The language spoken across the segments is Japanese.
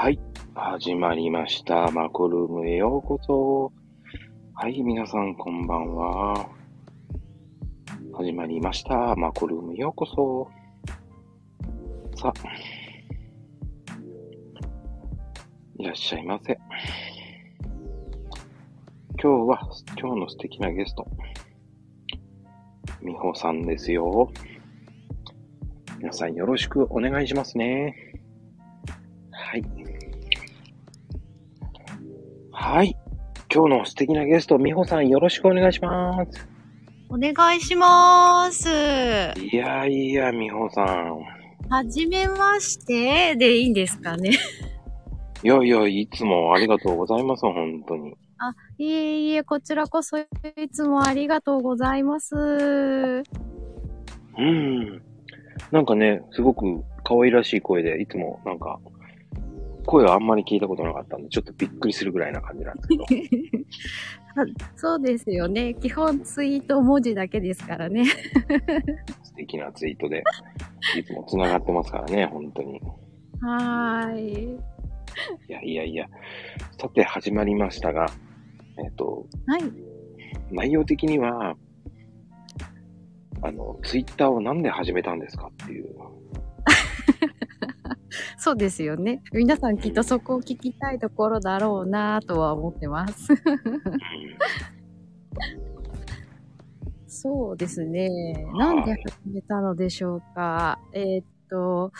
はい。始まりました。マコルームへようこそ。はい、皆さんこんばんは。始まりました。マコルームへようこそ。さあ。いらっしゃいませ。今日は、今日の素敵なゲスト。みほさんですよ。皆さんよろしくお願いしますね。はい。今日の素敵なゲスト、みほさんよろしくお願いします。お願いします。いやいや、みほさん。はじめましてでいいんですかね。いやいや、いつもありがとうございます、本当に。あ、いえいえ、こちらこそいつもありがとうございます。うん。なんかね、すごく可愛らしい声で、いつもなんか、声はあんまり聞いたことなかったんで、ちょっとびっくりするぐらいな感じなんですけど。そうですよね。基本ツイート文字だけですからね。素敵なツイートで、いつも繋がってますからね、本当に。はーい。いやいやいや。さて、始まりましたが、えっ、と、はい。内容的には、あの、ツイッターをなんで始めたんですかっていう。そうですよね。皆さんきっとそこを聞きたいところだろうなとは思ってます。そうですね。なんで始めたのでしょうか。えーっと、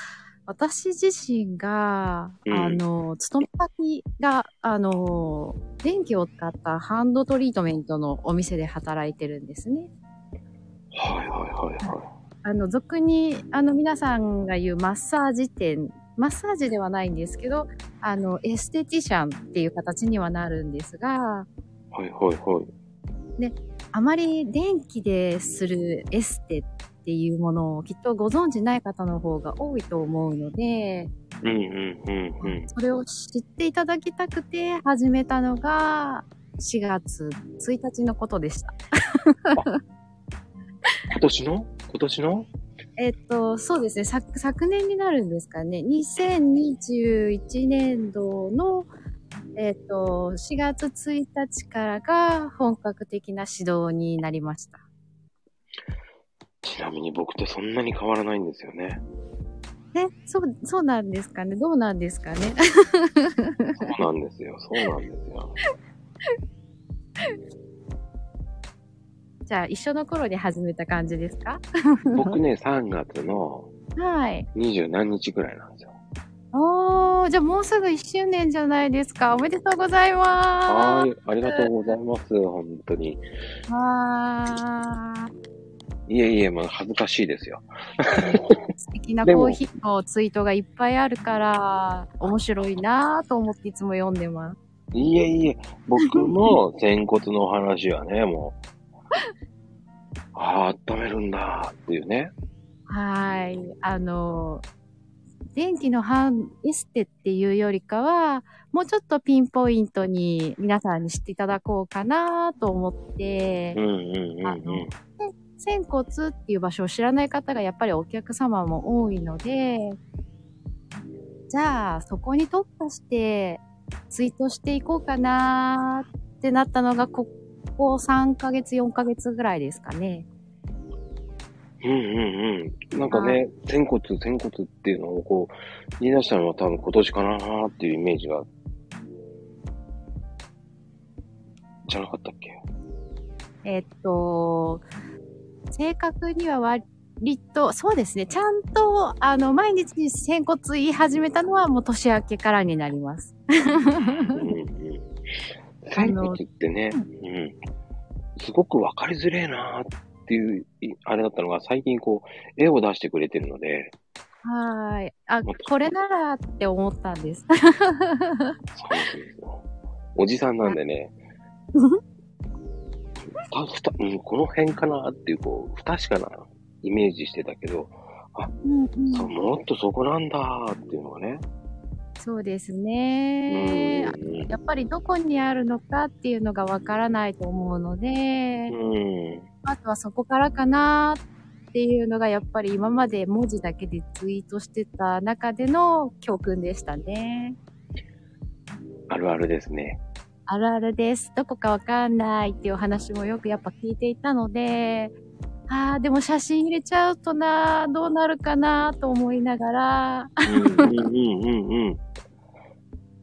私自身が、うんあの、勤め先が、あの、電気を使ったハンドトリートメントのお店で働いてるんですね。はいはいはいはあの、俗に、あの、皆さんが言うマッサージ店、マッサージではないんですけど、あの、エステティシャンっていう形にはなるんですが、い。はいはいはい。あまり電気でするエステっていうものをきっとご存知ない方の方が多いと思うので、うんうんうんうん。それを知っていただきたくて始めたのが4月1日のことでした。今年の？今年の？えっと、そうですね、昨昨年になるんですかね。2021年度の、えっと、4月1日からが本格的な指導になりました。ちなみに僕とそんなに変わらないんですよね。え、そう、そうなんですかね。どうなんですかね。そうなんですよ。そうなんですよ。じゃあ、一緒の頃に始めた感じですか？僕ね、3月のはい。20何日ぐらいなんですよ。おー、じゃあもうすぐ1周年じゃないですか。おめでとうございまはーい。ありがとうございます。本当に。す。わー。いえいえ、まあ恥ずかしいですよ。素敵なコーヒーのツイートがいっぱいあるから、面白いなーと思っていつも読んでます。いえいえ、僕も仙骨のお話はね、もう、ああ、温めるんだっていうね。はい。あの、電気のハンエステっていうよりかは、もうちょっとピンポイントに皆さんに知っていただこうかなと思ってうん、うんうんあの仙骨っていう場所を知らない方がやっぱりお客様も多いので、じゃあそこに特化してツイートしていこうかなってなったのが、ここ3ヶ月、4ヶ月ぐらいですかね。うん。うんうんうん。なんかね、仙骨、仙骨っていうのをこう、言い出したのは多分今年かなーっていうイメージが、じゃなかったっけ？えっと、正確には割と、そうですね、ちゃんと、あの、毎日仙骨言い始めたのはもう年明けからになります。うんうん。仙骨ってね、うん。すごくわかりづれえなーっていう、いあれだったのが、最近こう、絵を出してくれてるので、はーい。あこれならって思ったんです。そうですよ。おじさんなんでね、たふた、うん、この辺かなっていう、こう、不確かなイメージしてたけど、うんうんもっとそこなんだっていうのがね。そうですうんね。うんやっぱりどこにあるのかっていうのがわからないと思うので、うん。あとはそこからかなっていうのがやっぱり今まで文字だけでツイートしてた中での教訓でしたね。あるあるですね。あるあるです。どこかわかんないっていうお話もよくやっぱ聞いていたので、ああ、でも写真入れちゃうとな、どうなるかなと思いながら。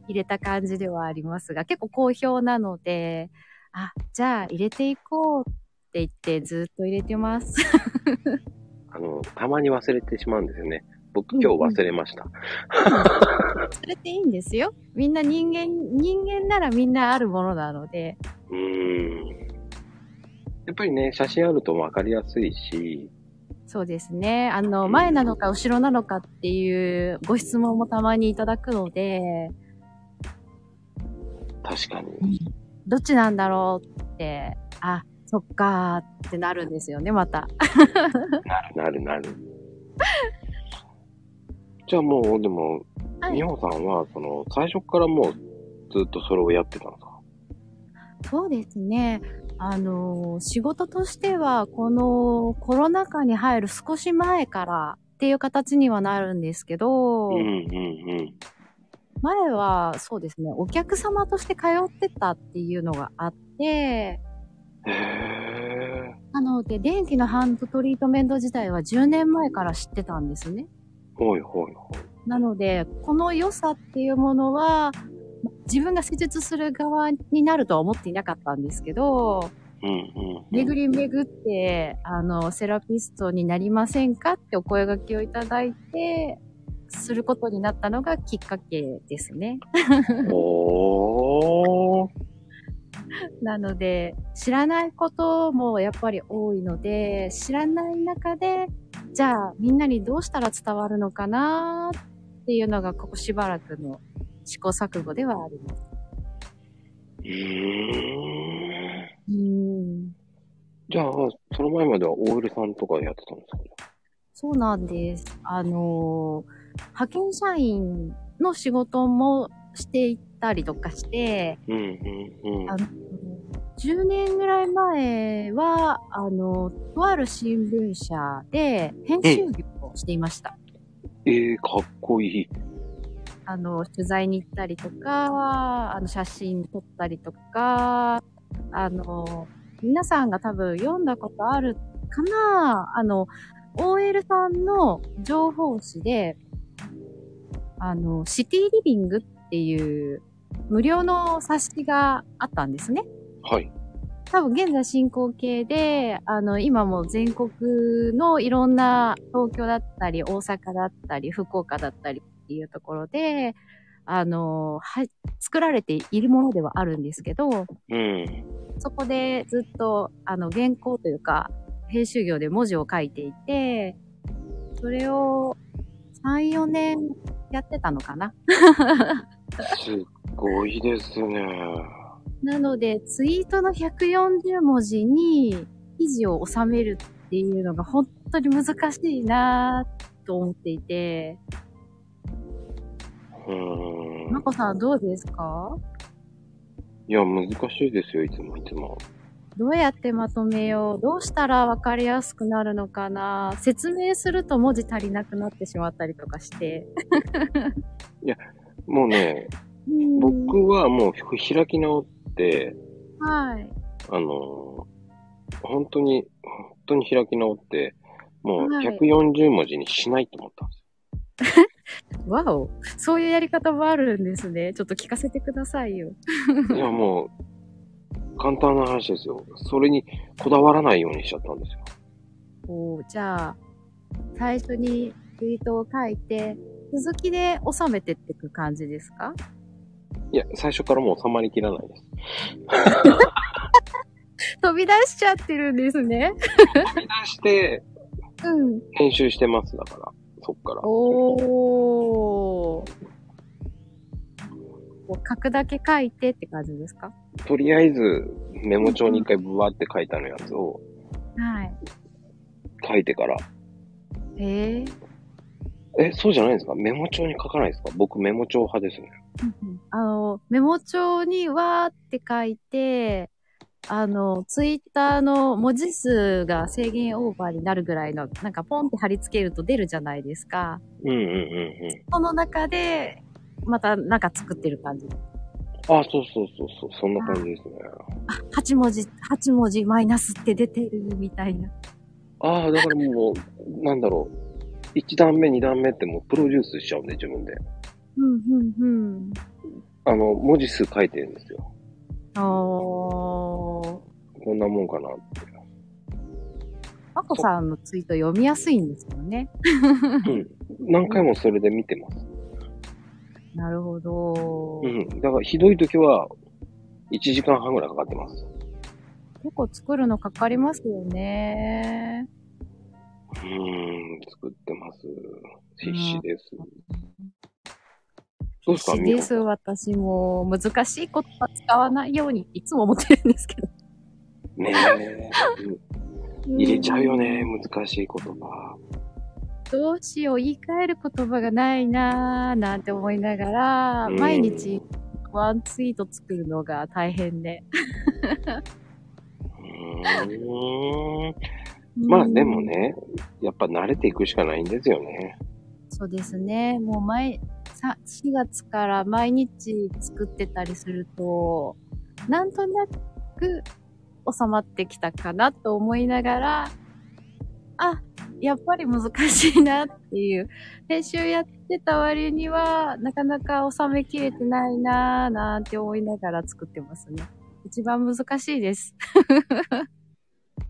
入れた感じではありますが、結構好評なので、あ、じゃあ入れていこうって言ってずっと入れてます。あの、たまに忘れてしまうんですよね。僕今日忘れました。それっていいんですよ。みんな人間、人間ならみんなあるものなので、うーん。やっぱりね、写真あると分かりやすいし、そうですね。あの、前なのか後ろなのかっていうご質問もたまにいただくので、確かに。どっちなんだろうって、あ、そっかーってなるんですよね、また。なるなるなる。じゃあもう、でも、はいみほさんは、その、最初からもうずっとそれをやってたんですか？そうですね。あの、仕事としては、このコロナ禍に入る少し前からっていう形にはなるんですけど、うんうんうん。前はそうですね、お客様として通ってたっていうのがあって。なので、電気のハンドトリートメント自体は10年前から知ってたんですね。ほいほいほい。なので、この良さっていうものは、自分が施術する側になるとは思っていなかったんですけど、うんうん、うん。巡り巡って、あの、セラピストになりませんかってお声掛けをいただいて、することになったのがきっかけですね。おー。なので、知らないこともやっぱり多いので、知らない中で、じゃあみんなにどうしたら伝わるのかなっていうのがここしばらくの試行錯誤ではあります。うーん。うん。じゃあ、その前までは OL さんとかやってたんですかそうなんです。あのー派遣社員の仕事もしていったりとかして、うんうんうん。あの、10年ぐらい前は、あの、とある新聞社で編集業をしていました。えー、かっこいい。あの、取材に行ったりとか、あの、写真撮ったりとか、あの、皆さんが多分読んだことあるかなあの、OL さんの情報誌で、あの、シティリビングっていう無料の冊子があったんですね。はい。多分現在進行形で、あの、今も全国のいろんな東京だったり、大阪だったり、福岡だったりっていうところで、あの、は、作られているものではあるんですけど、うん。そこでずっと、あの、原稿というか、編集業で文字を書いていて、それを3、4年やってたのかな。すっごいですね。なので、ツイートの140文字に記事を収めるっていうのが本当に難しいなぁと思っていて、うーんま。こさんどうですか？いや、難しいですよ、いつもいつも。どうやってまとめよう？どうしたらわかりやすくなるのかな？説明すると文字足りなくなってしまったりとかして。もうね、うん僕はもう開き直って、はい。あのー本当に、本当に開き直って、もうはい140文字にしないと思ったんですよ。わお。そういうやり方もあるんですね。ちょっと聞かせてくださいよ。いや、もう、簡単な話ですよ。それにこだわらないようにしちゃったんですよ。おーじゃあ、最初にツイートを書いて、続きで収めてっていく感じですか？いや、最初からもう収まりきらないです。飛び出しちゃってるんですね。飛び出して、うん。編集してます、だから。そっから。おー。こう書くだけ書いてって感じですか？とりあえず、メモ帳に一回ブワって書いたのやつをはい。書いてから、えー。え、そうじゃないんですか？メモ帳に書かないですか？僕メモ帳派ですね。あの、メモ帳にわーって書いて、あの、ツイッターの文字数が制限オーバーになるぐらいの、なんかポンって貼り付けると出るじゃないですか。うんうんうんうん。その中で、またなんか作ってる感じ。あ、そうそうそうそう、そんな感じですね。あ、8文字、8文字マイナスって出てるみたいな。ああ、だからもう、なんだろう。1段目、2段目ってもうプロデュースしちゃうんで、自分で。うん、うん、うん。あの、文字数書いてるんですよ。あー。こんなもんかなって。まこさんのツイート読みやすいんですよね。うん。何回もそれで見てます。なるほど。うん。だからひどい時は、1時間半ぐらいかかってます。結構作るのかかりますよね。うーん、作ってます。必死です。どうですか？必死です、私も。難しい言葉使わないようにいつも思ってるんですけど。ねえ。うん入れちゃうよね、難しい言葉。どうしよう、言い換える言葉がないなぁ、なんて思いながら、うん毎日ワンツイート作るのが大変で。うーん。まあでもね、やっぱ慣れていくしかないんですよね。そうですね。もう毎、さ、4月から毎日作ってたりすると、なんとなく収まってきたかなと思いながら、あ、やっぱり難しいなっていう。編集やってた割には、なかなか収めきれてないなぁなんて思いながら作ってますね。一番難しいです。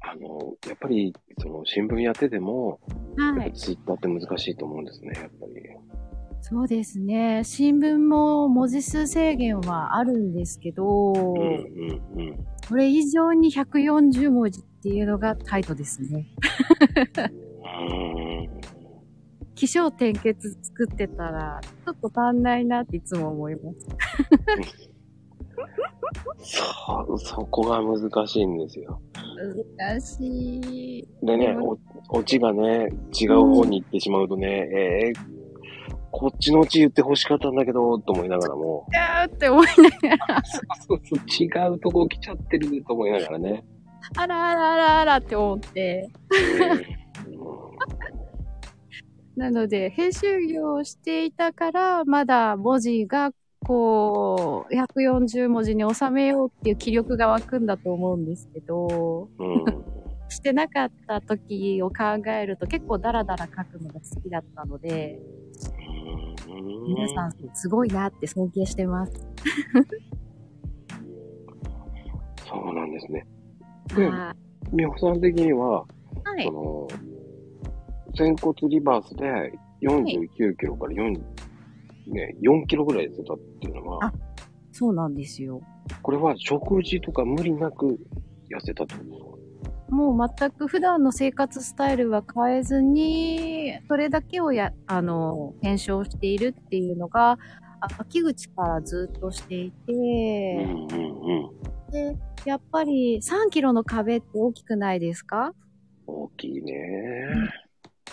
あの、やっぱり、その、新聞やってても、はい。ツイッターって難しいと思うんですね、やっぱり。そうですね。新聞も文字数制限はあるんですけど、うん、うん、うん。それ以上に140文字っていうのがタイトですね。気象転結作ってたら、ちょっと足んないなっていつも思います。そう、そこが難しいんですよ。難しい。でね、オチがね、違う方に行ってしまうとね、えーこっちのオチ言って欲しかったんだけど、と思いながらも、あーって思いながら、そうそうそう、違うとこ来ちゃってると思いながらね。あらあらあらあらって思って。なので、編集業をしていたから、まだ文字が、こう、140文字に収めようっていう気力が湧くんだと思うんですけど、うん。うんしてなかった時を考えると結構ダラダラ書くのが好きだったので、皆さんすごいなって尊敬してます。そうなんですね。では美穂さん的には、い。その、仙骨リバースで49キロから4、ね、4キロぐらい痩せたっていうのはあ、そうなんですよ。これは食事とか無理なく痩せたってことですか？もう全く普段の生活スタイルは変えずに、それだけをや、あの、検証しているっていうのが、あ秋口からずっとしていて、うんうんうん。で、やっぱり3キロの壁って大きくないですか？大きいね。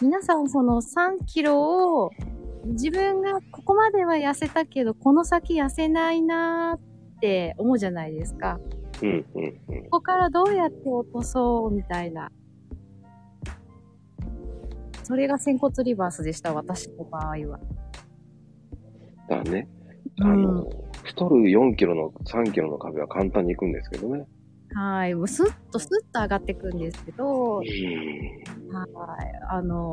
皆さんその3キロを自分がここまでは痩せたけど、この先痩せないなーって思うじゃないですか。うんうんうん。ここからどうやって落とそうみたいな。それが仙骨リバースでした、私の場合は。だね、あの、太る4キロの3キロの壁は簡単に行くんですけどね。はい。もうスッとスッと上がっていくんですけど、うはい。ん。あの、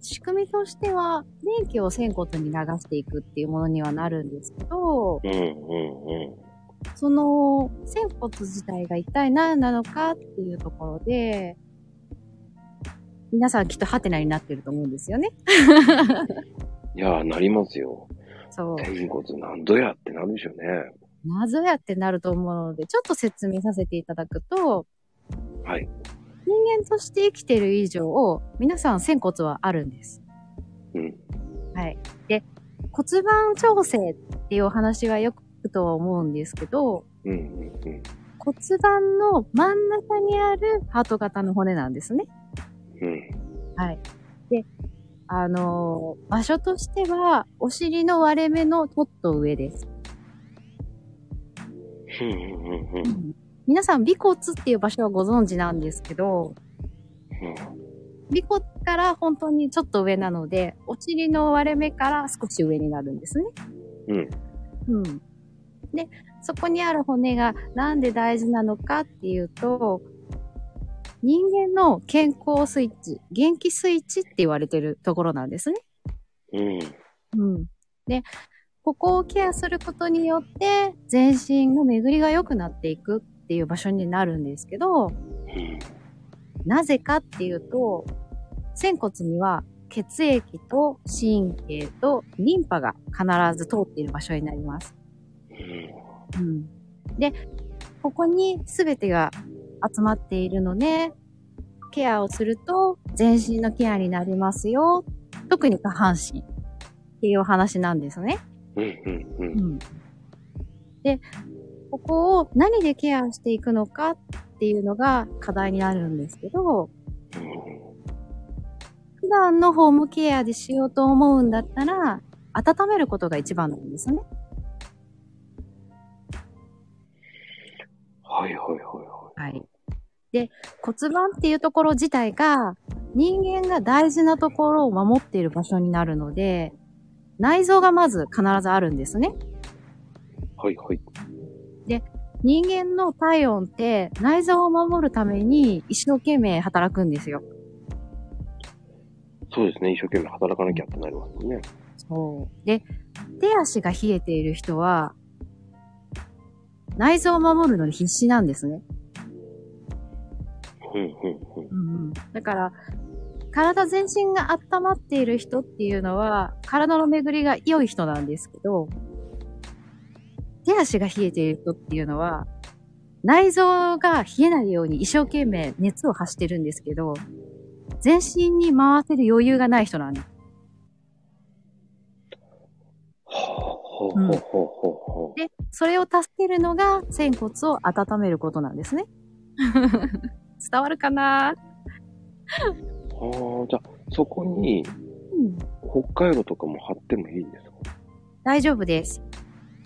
仕組みとしては、電気を仙骨に流していくっていうものにはなるんですけど、うんうんうん。その、仙骨自体が一体何なのかっていうところで、皆さんきっとハテナになってると思うんですよね。いやー、なりますよ。そう。天骨なんどやってなるでしょうね。謎やってなると思うので、ちょっと説明させていただくと、はい。人間として生きてる以上、皆さん仙骨はあるんです。うん。はい。で、骨盤調整っていうお話はよく聞くとは思うんですけど、うんうんうん。骨盤の真ん中にあるハート型の骨なんですね。うん。はい。で、あのー場所としては、お尻の割れ目のちょっと上です。うんうんうんうん。皆さん、尾骨っていう場所はご存知なんですけど、尾骨から本当にちょっと上なので、お尻の割れ目から少し上になるんですね。うん。うん。で、そこにある骨がなんで大事なのかっていうと、人間の健康スイッチ、元気スイッチって言われてるところなんですね。うん。うん。で、ここをケアすることによって、全身の巡りが良くなっていくっていう場所になるんですけど、うん。なぜかっていうと、仙骨には血液と神経とリンパが必ず通っている場所になります。うん。うん。で、ここに全てが集まっているので、ケアをすると全身のケアになりますよ。特に下半身っていうお話なんですね。うん。で、ここを何でケアしていくのかっていうのが課題になるんですけど、普段のホームケアでしようと思うんだったら、温めることが一番なんですね。はいはいはいははい。で、骨盤っていうところ自体が人間が大事なところを守っている場所になるので、内臓がまず必ずあるんですね。い。はいはい。人間の体温って内臓を守るために一生懸命働くんですよ。そうですね。一生懸命働かなきゃってなりますもんね。そう。で、手足が冷えている人は、内臓を守るのに必死なんですね。うん。だから、体全身が温まっている人っていうのは、体の巡りが良い人なんですけど、手足が冷えている人っていうのは、内臓が冷えないように一生懸命熱を発してるんですけど、全身に回せる余裕がない人なんです。ほうほうほうほうほう。で、それを助けるのが仙骨を温めることなんですね。伝わるかな？ああ、じゃあ、そこに、うん。北海道とかも貼ってもいいんですか？大丈夫です。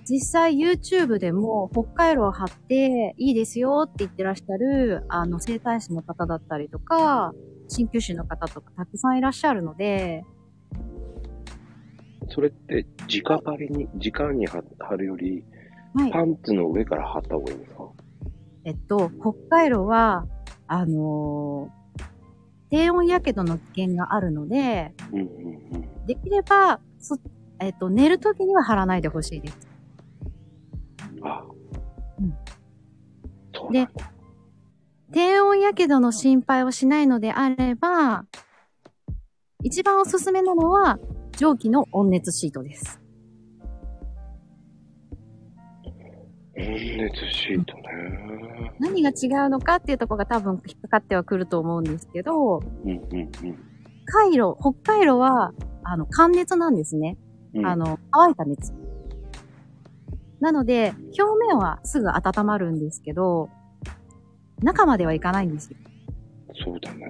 実際 YouTube でも北海道を貼っていいですよって言ってらっしゃる、あの、生体師の方だったりとか、鍼灸師の方とかたくさんいらっしゃるので、それって、直張りに、直に貼貼るより、はい。パンツの上から貼った方がいいんですか？えっと、北海道は、あのー低温やけどの危険があるので、うんうんうん。できれば、そえっと、寝るときには貼らないでほしいです。あ、うんそうなんだ。低温やけどの心配をしないのであれば、一番おすすめなのは、蒸気の温熱シートです。温熱シートね。何が違うのかっていうところが多分引っかかってはくると思うんですけど、うんうんうん。カイロ、北海道は、あの、寒熱なんですね。うん、あの、乾いた熱。なので、表面はすぐ温まるんですけど、中まではいかないんですよ。そうだね。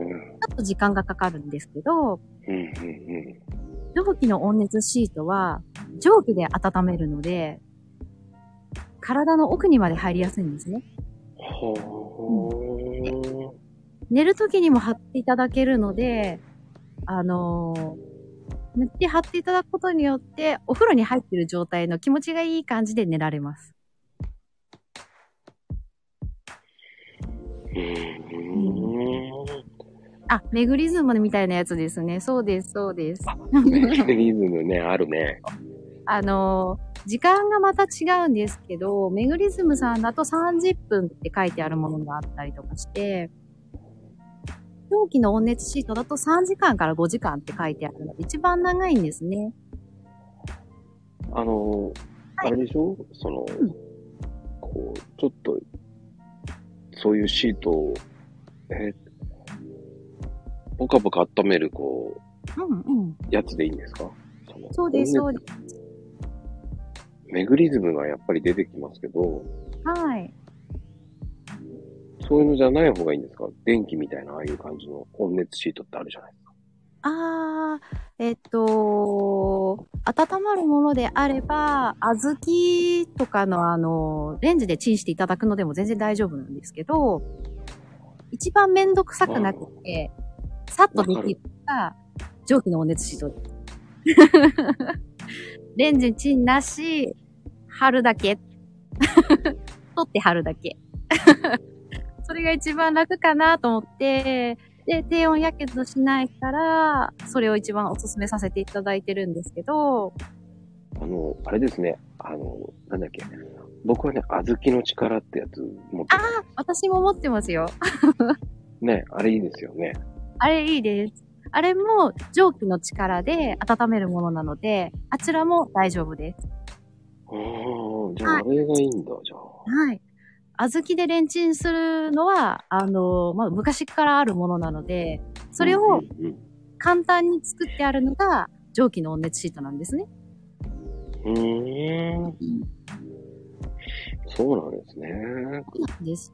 ちょっと時間がかかるんですけど、うんうんうん。蒸気の温熱シートは蒸気で温めるので、体の奥にまで入りやすいんですね。寝る時にも貼っていただけるので、あのー塗って貼っていただくことによって、お風呂に入ってる状態の気持ちがいい感じで寝られます。うーん。あ、メグリズムみたいなやつですね。そうです、そうです。メカニズムね、あるね。あのー時間がまた違うんですけど、メグリズムさんだと30分って書いてあるものがあったりとかして、蒸気の温熱シートだと3時間から5時間って書いてあるので、一番長いんですね。あの、はいあれでしょ？その、うんこう、ちょっと、そういうシートを、えー、ポカポカ温める、こうんうん。う、やつでいいんですか？そうです、そうです。メグリズムがやっぱり出てきますけど、はい。そういうのじゃない方がいいんですか？電気みたいな、ああいう感じの温熱シートってあるじゃないですか。あー、えっと、温まるものであれば、小豆とかのあの、レンジでチンしていただくのでも全然大丈夫なんですけど、一番めんどくさくなくて、さっとできるのが、蒸気の温熱シートです。レンジチンなし、貼るだけ。取って貼るだけ。それが一番楽かなと思って、で、低温やけどしないから、それを一番お勧めさせていただいてるんですけど、あの、あれですね。あの、なんだっけ。僕はね、小豆の力ってやつ持ってます。私も持ってますよ。ね、あれいいですよね。あれいいです。あれも蒸気の力で温めるものなので、あちらも大丈夫です。ああ、じゃああれがいいんだ、じゃあ。はい。小豆でレンチンするのは、あの、まあ、昔からあるものなので、それをうんうん簡単に作ってあるのが蒸気の温熱シートなんですね。うん。そうなんですね。です。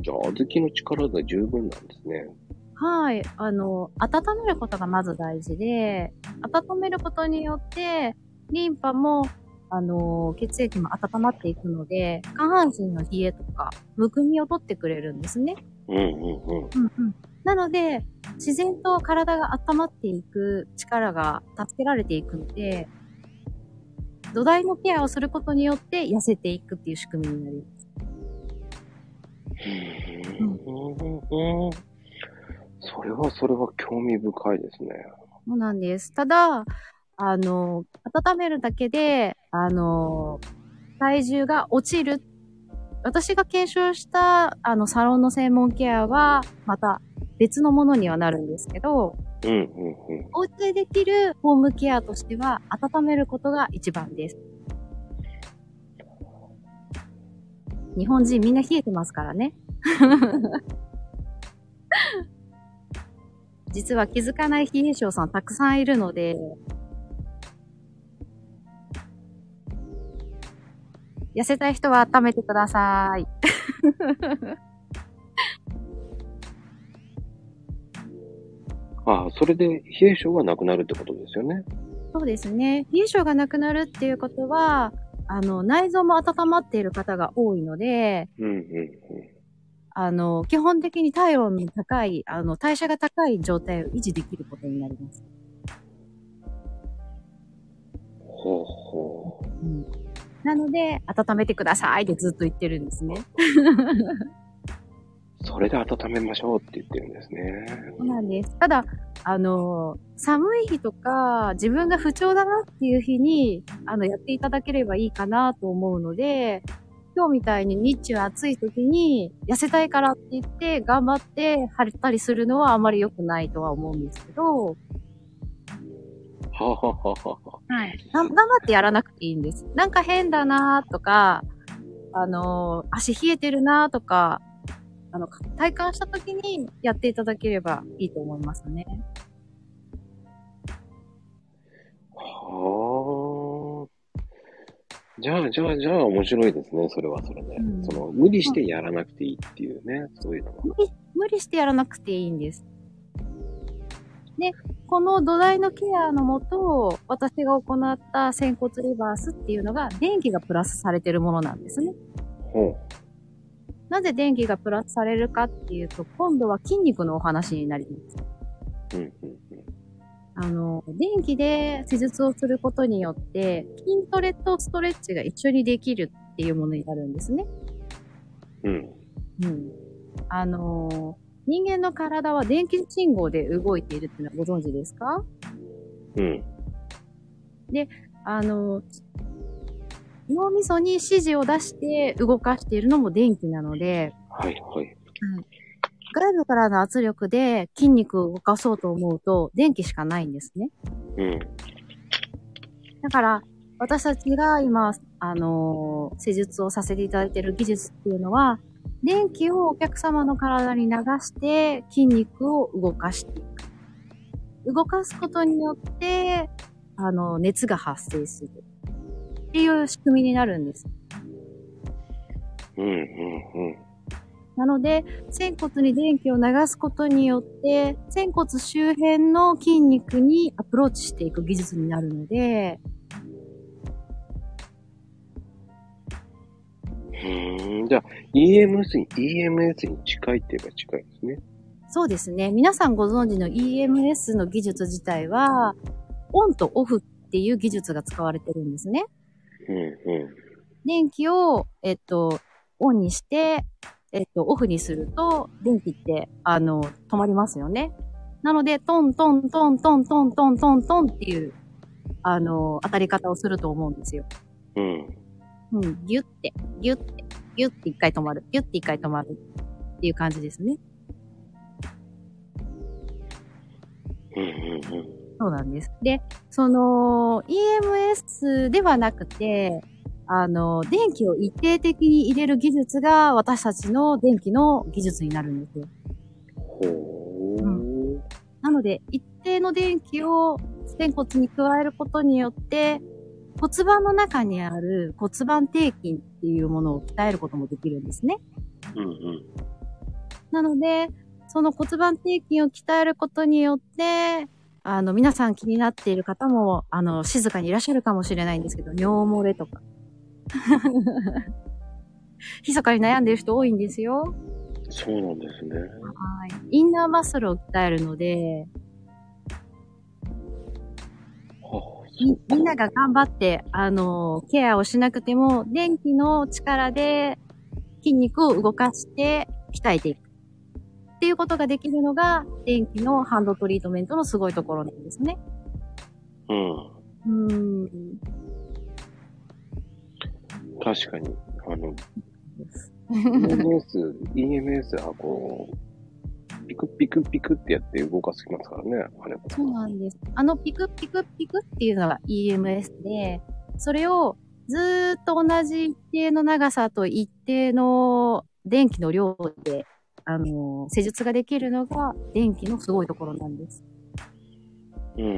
じゃあ、小豆の力で十分なんですね。はい。あの、温めることがまず大事で、温めることによって、リンパも、あの、血液も温まっていくので、下半身の冷えとか、むくみを取ってくれるんですね。うんうんうん。うんうん。なので、自然と体が温まっていく力が助けられていくので、土台のケアをすることによって痩せていくっていう仕組みになります。うんそれはそれは興味深いですね。そうなんです。ただ、あの、温めるだけで、あの、体重が落ちる。私が検証した、あの、サロンの専門ケアは、また別のものにはなるんですけど、うんうんうん。お家でできるホームケアとしては、温めることが一番です。日本人みんな冷えてますからね。実は気づかない冷え性さんたくさんいるので、痩せたい人は温めてください。ああ、それで冷え性がなくなるってことですよね。そうですね。冷え性がなくなるっていうことは、あの、内臓も温まっている方が多いので、うんうんうん。あの、基本的に体温の高い、あの、代謝が高い状態を維持できることになります。ほうほう。うん。なので、温めてくださいってずっと言ってるんですね。それで温めましょうって言ってるんですね。そうなんです。ただ、あの、寒い日とか、自分が不調だなっていう日に、あの、やっていただければいいかなと思うので、今日みたいに日中暑い時に、痩せたいからって言って、頑張って晴れたりするのはあまり良くないとは思うんですけど、はあ、はあはあはあ、はい。頑張ってやらなくていいんです。なんか変だなとか、あの、足冷えてるなとか、あの、体感した時にやっていただければいいと思いますね。はあ。じゃあ、じゃあ、じゃあ面白いですね。それはそれで。うんその、無理してやらなくていいっていうね。そういうのは。無理無理してやらなくていいんです。で、この土台のケアのもと、私が行った仙骨リバースっていうのが電気がプラスされてるものなんですね。ほなぜ電気がプラスされるかっていうと、今度は筋肉のお話になります。う。うん、うん、あの、電気で施術をすることによって、筋トレとストレッチが一緒にできるっていうものになるんですね。うん。うん。うん。あの、人間の体は電気信号で動いているっていうのはご存知ですか？うん。あの、脳みそに指示を出して動かしているのも電気なので、はい、はい。外部からの圧力で筋肉を動かそうと思うと電気しかないんですね。うん。だから、私たちが今、あのー施術をさせていただいている技術っていうのは、電気をお客様の体に流して筋肉を動かしていく。動かすことによって、あの、熱が発生する。っていう仕組みになるんです。うん、うん、うん。なので、仙骨に電気を流すことによって、仙骨周辺の筋肉にアプローチしていく技術になるので、うん。じゃあ、EMS に、EMS に近いって言えば近いですね。そうですね。皆さんご存知の EMS の技術自体は、オンとオフっていう技術が使われてるんですね。うん、うん。電気を、えっと、オンにして、えっと、オフにすると、電気って、あの、止まりますよね。なので、トントントントントントントントンっていう、あの、当たり方をすると思うんですよ。うん。うん、ギュって、ギュって、ギュって一回止まる、ギュって一回止まるっていう感じですね。うんうんうん。そうなんです。で、その、EMS ではなくて、あの、電気を一定的に入れる技術が私たちの電気の技術になるんですよ。ほー。うなので、一定の電気を仙骨に加えることによって、骨盤の中にある骨盤底筋っていうものを鍛えることもできるんですね。うんうん。なので、その骨盤底筋を鍛えることによって、あの、皆さん気になっている方も、あの、静かにいらっしゃるかもしれないんですけど、尿漏れとか。密かに悩んでる人多いんですよ。そうなんですね。はい。インナーマッスルを鍛えるので、はあ、みみんなが頑張って、あの、ケアをしなくても、電気の力で筋肉を動かして鍛えていく。っていうことができるのが、電気のハンドトリートメントのすごいところなんですね。うん。うーん。確かに、あの、EMS、EMS はこう、ピクピクピクってやって動かすきますからね、あれ。そうなんです。あのピクピクピクっていうのが EMS で、それをずーっと同じ一定の長さと一定の電気の量で、あの、施術ができるのが電気のすごいところなんです。うんうん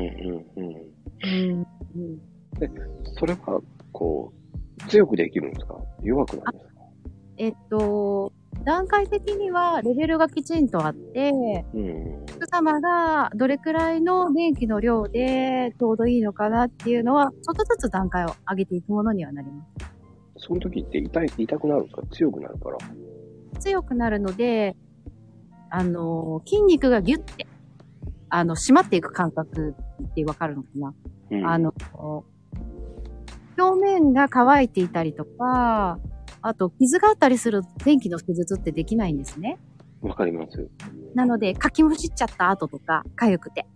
うん。うん。うんそれは、こう、強くできるんですか？弱くなるんですか？えっと、段階的にはレベルがきちんとあって、うん。奥様がどれくらいの電気の量でちょうどいいのかなっていうのは、ちょっとずつ段階を上げていくものにはなります。その時って痛い、痛くなるんですか？強くなるから。強くなるので、あの、筋肉がギュッて、あの、締まっていく感覚ってわかるのかな、うん、あの、表面が乾いていたりとか、あと傷があったりする電気の施術ってできないんですね。わかります。なので、かきむしっちゃった後とか、痒くて。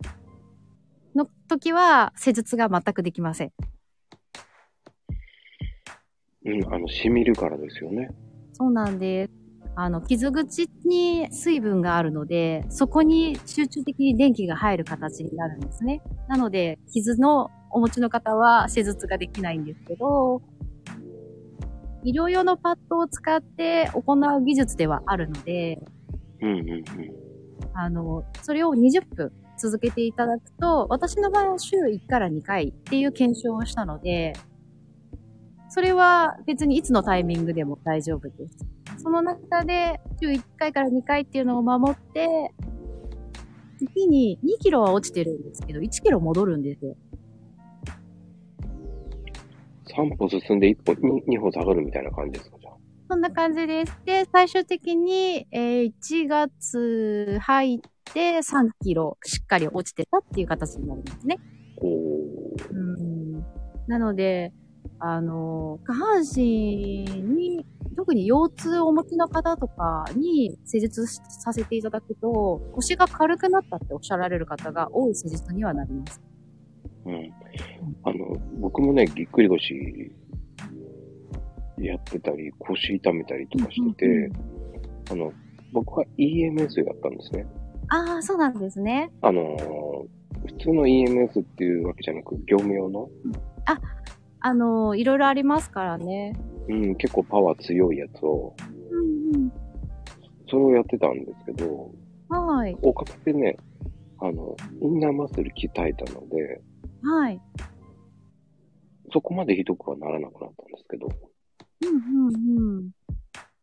の時は、施術が全くできません。うん、あの、染みるからですよね。そうなんです。あの、傷口に水分があるので、そこに集中的に電気が入る形になるんですね。なので、傷のお持ちの方は施術ができないんですけど、医療用のパッドを使って行う技術ではあるので、うんうんうん。あの、それを20分続けていただくと、私の場合は週1から2回っていう検証をしたので、それは別にいつのタイミングでも大丈夫です。その中で週1回から2回っていうのを守って、月に2キロは落ちてるんですけど、1キロ戻るんですよ。3歩進んで1歩、2, 歩下がるみたいな感じですかじゃあ。そんな感じです。で、最終的に、えー1月入って3キロしっかり落ちてたっていう形になりますね。おー。うんなので、あの、下半身に、特に腰痛をお持ちの方とかに施術しさせていただくと、腰が軽くなったっておっしゃられる方が多い施術にはなります。うん。あの、僕もね、ぎっくり腰やってたり、腰痛めたりとかしてうんうんて、あの、僕は EMS やったんですね。ああ、そうなんですね。あのー、普通の EMS っていうわけじゃなく、業務用の、あの、いろいろありますからね。うん、結構パワー強いやつを、うんそれをやってたんですけど、うん。はい。おかげでね、あの、インナーマッスル鍛えたので、はい。そこまでひどくはならなくなったんですけど、うんうんうん。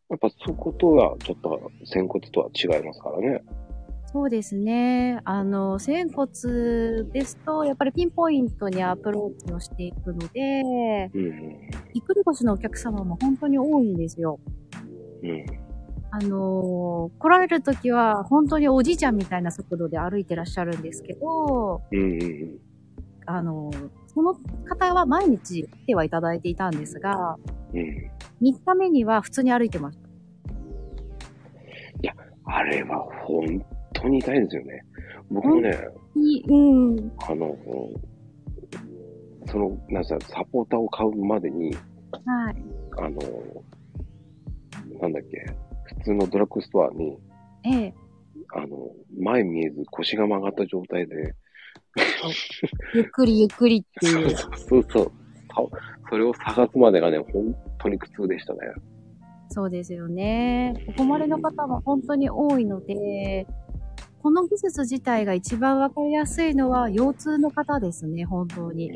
やっぱそことはちょっと仙骨とは違いますからね。そうですね。あの、仙骨ですと、やっぱりピンポイントにアプローチをしていくので、うん。ぎっくり腰のお客様も本当に多いんですよ。うん。あのー来られるときは本当におじいちゃんみたいな速度で歩いてらっしゃるんですけど、うん。あのーその方は毎日来てはいただいていたんですが、うん。3日目には普通に歩いてました。あれは本当に痛いですよね。僕もね、いうん。あの、その、なんさ、サポーターを買うまでに、はい。あの、なんだっけ、普通のドラッグストアに、ええ。あの、前見えず腰が曲がった状態で、ゆっくりゆっくりっていう。そうそうそう、さそれを探すまでがね、本当に苦痛でしたね。そうですよね。お困りの方も本当に多いので、この技術自体が一番わかりやすいのは腰痛の方ですね、本当うに。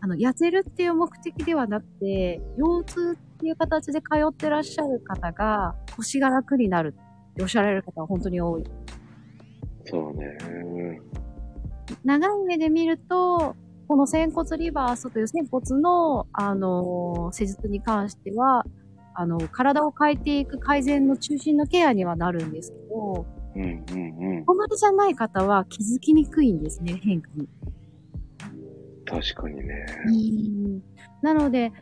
あの、痩せるっていう目的ではなくて、腰痛っていう形で通ってらっしゃる方が腰が楽になるっておっしゃられる方は本当に多い。そうね。長い目で見ると、この仙骨リバースという仙骨の、あの施術に関しては、あの、体を変えていく改善の中心のケアにはなるんですけど、うんうんうん。お困りじゃない方は気づきにくいんですね、変化に。確かにね。なので、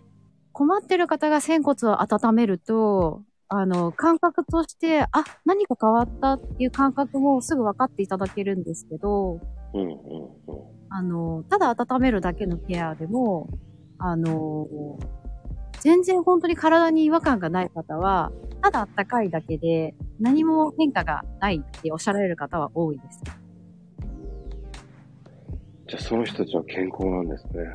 困ってる方が仙骨を温めると、あの、感覚として、あ、何か変わったっていう感覚もすぐ分かっていただけるんですけど、うんうんうん。あの、ただ温めるだけのケアでも、あの、全然本当に体に違和感がない方は、ただ暖かいだけで何も変化がないっておっしゃられる方は多いです。じゃあその人たちは健康なんですね。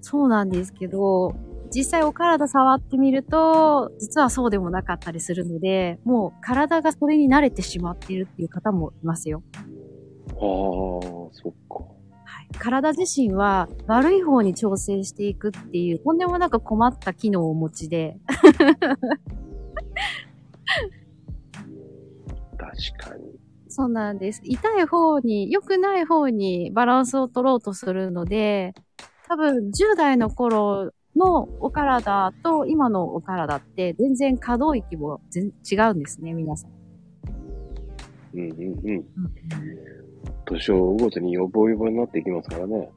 そうなんですけど、実際お体触ってみると、実はそうでもなかったりするので、もう体がそれに慣れてしまっているっていう方もいますよ。ああ、そっか。はい、体自身は悪い方に調整していくっていう、とんでもなく困った機能をお持ちで、確かに。そうなんです。痛い方に、良くない方にバランスを取ろうとするので、多分10代の頃のお体と今のお体って全然可動域も全違うんですね、皆さん。うんうんうん。年を追うごとに予防予防になっていきますからね。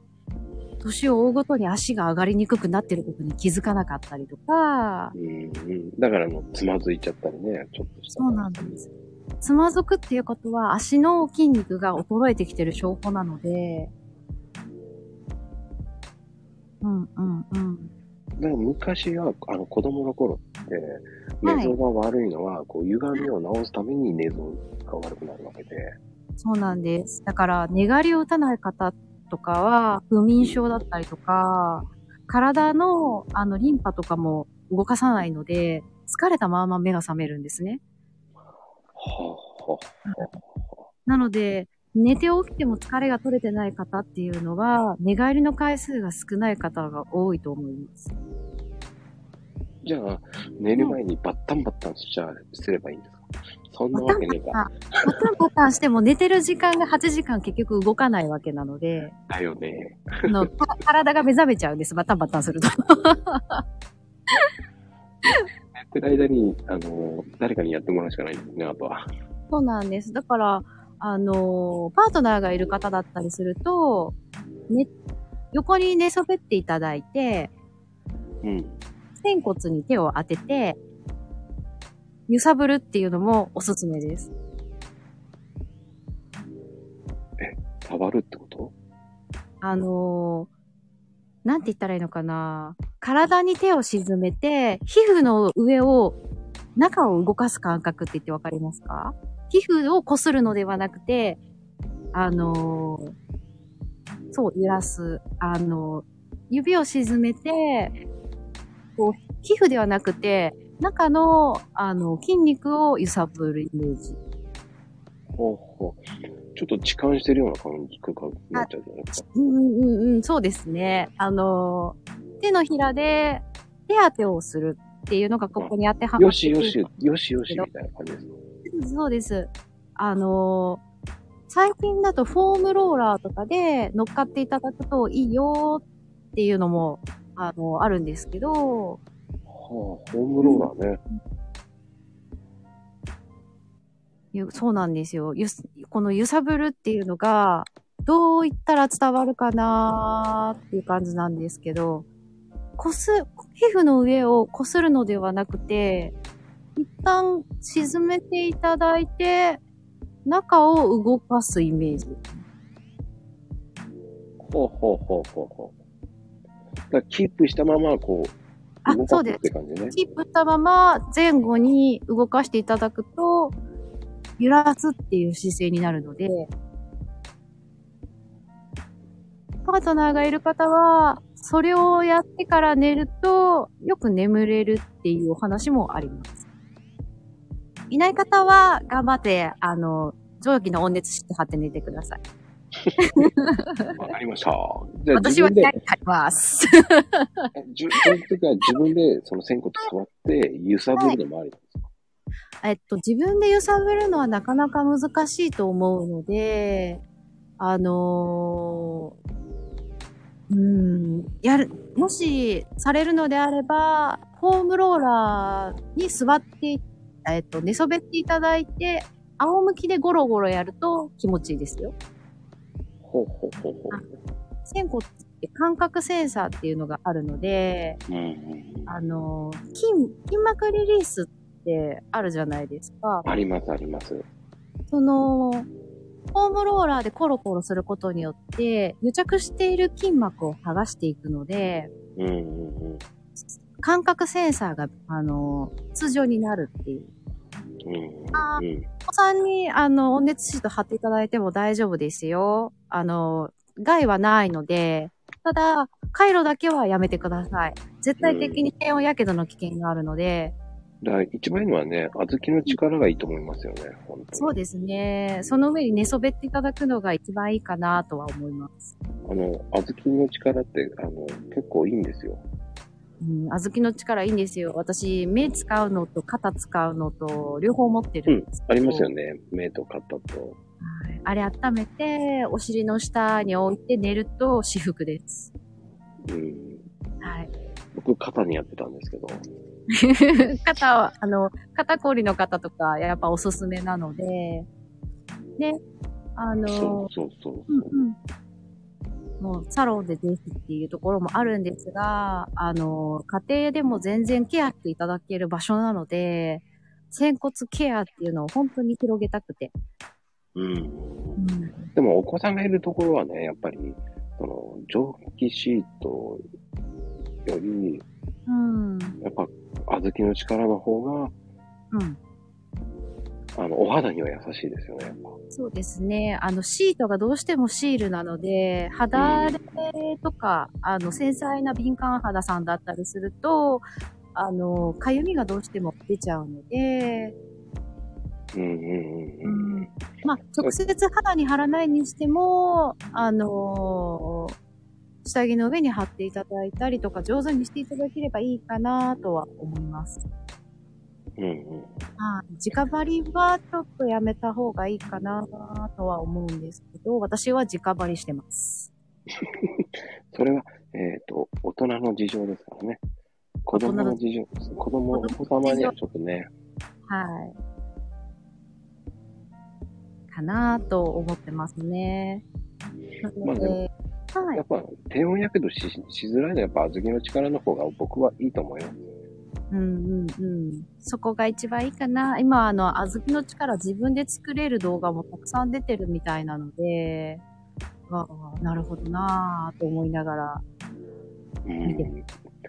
年を追うごとに足が上がりにくくなってることに気づかなかったりとか、うんうん。だからもうつまずいちゃったりね、ちょっとした。そうなんです。つまずくっていうことは足の筋肉が衰えてきてる証拠なので、うんうんうん。だから昔は、あの子供の頃って、寝相が悪いのは、こう歪みを直すために寝相が悪くなるわけで。そうなんです。だから、寝返りを打たない方とかは、不眠症だったりとか、体の、あの、リンパとかも動かさないので、疲れたまま目が覚めるんですね。なので、寝て起きても疲れが取れてない方っていうのは、寝返りの回数が少ない方が多いと思います。じゃあ、寝る前にバッタンバッタンしちゃ、すればいいんですか？そんなわけねえか。パタンパタンしても寝てる時間が8時間結局動かないわけなので、だよね。あの か体が目覚めちゃうんです、バタンバタンすると。寝てる間に、あの、誰かにやってもらうしかないんですね、あとは。そうなんです。だから、あのーパートナーがいる方だったりすると、ね、横に寝そべっていただいて、うん。仙骨に手を当てて、揺さぶるっていうのもおすすめです。触るってこと？あのーなんて言ったらいいのかな体に手を沈めて、皮膚の上を、中を動かす感覚って言ってわかりますか？皮膚を擦るのではなくて、あのーそう、揺らす。あのー指を沈めて、こう、皮膚ではなくて、中の、あの、筋肉を揺さぶるイメージ。ほうほう。ちょっと痴漢してるような感じ、なっちゃうじゃないですか。うんうんうんうん、そうですね。あのー、手のひらで手当てをするっていうのがここに当てはまよってくるしよし、よしよしみたいな感じですか？そうです。あのー、最近だとフォームローラーとかで乗っかっていただくといいよっていうのも、あのあるんですけど、はあ、ホームローラーね。ゆそうなんですよ。ゆすこの揺さぶるっていうのが、どう言ったら伝わるかなーっていう感じなんですけど、こす、皮膚の上をこするのではなくて、一旦沈めていただいて、中を動かすイメージ。ほうほうほうほうほう。だキープしたまま、こう、あそうですて感じね。キープしたまま前後に動かしていただくと、揺らすっていう姿勢になるので、パートナーがいる方は、それをやってから寝ると、よく眠れるっていうお話もあります。いない方は、頑張って、あの、蒸気の温熱して貼って寝てください。わかりました。じゃあ私 は自分で、嫌います。じゅその時は自分でその仙骨座って揺さぶるのもありなんですか、えっと、自分で揺さぶるのはなかなか難しいと思うので、あのーうーん、やる、もしされるのであれば、フォームローラーに座って、えっと、寝そべっていただいて、仰向きでゴロゴロやると気持ちいいですよ。ほうほうほうほ仙骨って感覚センサーっていうのがあるので、う。うん。あのー筋、筋膜リリースってあるじゃないですか。ありますあります。その、フォームローラーでコロコロすることによって、癒着している筋膜を剥がしていくので、うんうんうん。感覚センサーが、あの、通常になるっていう。あうん。お子さんに、あの、温熱シート貼っていただいても大丈夫ですよ。あの、害はないので、ただ、回路だけはやめてください。絶対的に低温やけどの危険があるので、だから一番いいのはね、小豆の力がいいと思いますよね、本当に。そうですね。その上に寝そべっていただくのが一番いいかなとは思います。あの、小豆の力って、あの、結構いいんですよ。うん、小豆の力いいんですよ。私、目使うのと肩使うのと両方持ってるんですけど、ありますよね。目と肩と。はい。あれ温めて、お尻の下に置いて寝ると至福です。うん。はい。僕、肩にやってたんですけど。肩は、あの、肩こりの方とか、やっぱおすすめなので、ね、あの、そうそうそううんそう。うん。もうサロンでぜひっていうところもあるんですが、あの、家庭でも全然ケアしていただける場所なので、仙骨ケアっていうのを本当に広げたくて。うん。うん。でも、お子さんがいるところはね、やっぱり、その、蒸気シートより、うん。やっぱ、小豆の力の方が、うん。あの、お肌には優しいですよね。そうですね。あの、シートがどうしてもシールなので、肌荒れとか、あの、繊細な敏感肌さんだったりすると、あの、かゆみがどうしても出ちゃうので、うんうんうんうん。まあ、直接肌に貼らないにしても、あの下着の上に貼っていただいたりとか、上手にしていただければいいかなとは思います。うんうん。はい。直張りはちょっとやめた方がいいかなとは思うんですけど、私は直張りしてます。それは、えっ、と、大人の事情ですからね。子供の事情、子供、お子様にはちょっとね、はい。かなと思ってますね。なまあでので、はいや。っぱ低温やけどししづらいのはやっぱ小豆の力の方が僕はいいと思います。うんうんうん。そこが一番いいかな。今、あの、小豆の力自分で作れる動画もたくさん出てるみたいなので、ああ、なるほどなぁと思いながら、うん見て。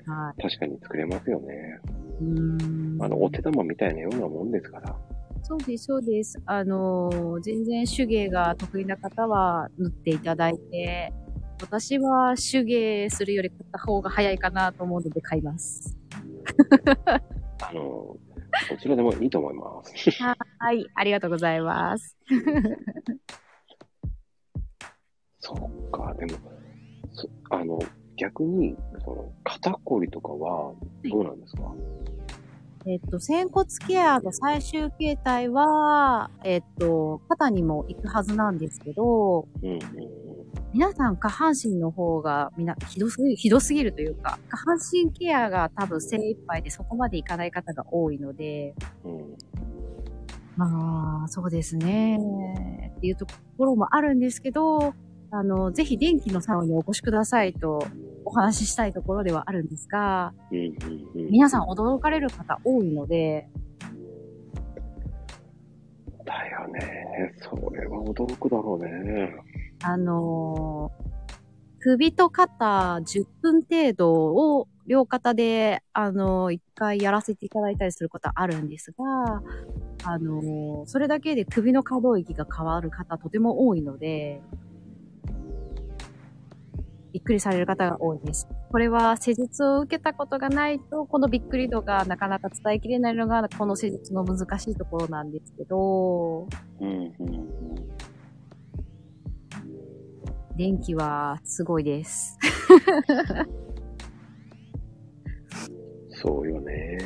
は確かに作れますよね。い。うーん。あの、お手玉みたいなようなもんですから。そうです、そうです。あのー、全然手芸が得意な方は塗っていただいて、私は手芸するより買った方が早いかなと思うので買います。あの、どちらでもいいと思います。はい、ありがとうございます。そうか、でも、そあの、逆に、その、肩こりとかはどうなんですか、えっと、仙骨ケアの最終形態は、えっと、肩にも行くはずなんですけど、うん、うん、皆さん下半身の方がみんなひどすぎる、ひどすぎるというか、下半身ケアが多分精一杯でそこまでいかない方が多いので、うん。うんまあ、そうですね。っていうところもあるんですけど、あの、ぜひ電気のサロンにお越しくださいとお話ししたいところではあるんですが。皆さん驚かれる方多いので、だよね。それは驚くだろうね。あのー首と肩10分程度を両肩で、あのー一回やらせていただいたりすることあるんですが、あのーそれだけで首の可動域が変わる方とても多いので、びっくりされる方が多いです。これは施術を受けたことがないと、このびっくり度がなかなか伝えきれないのが、この施術の難しいところなんですけど、うんうんうん。電気はすごいです。そうよね。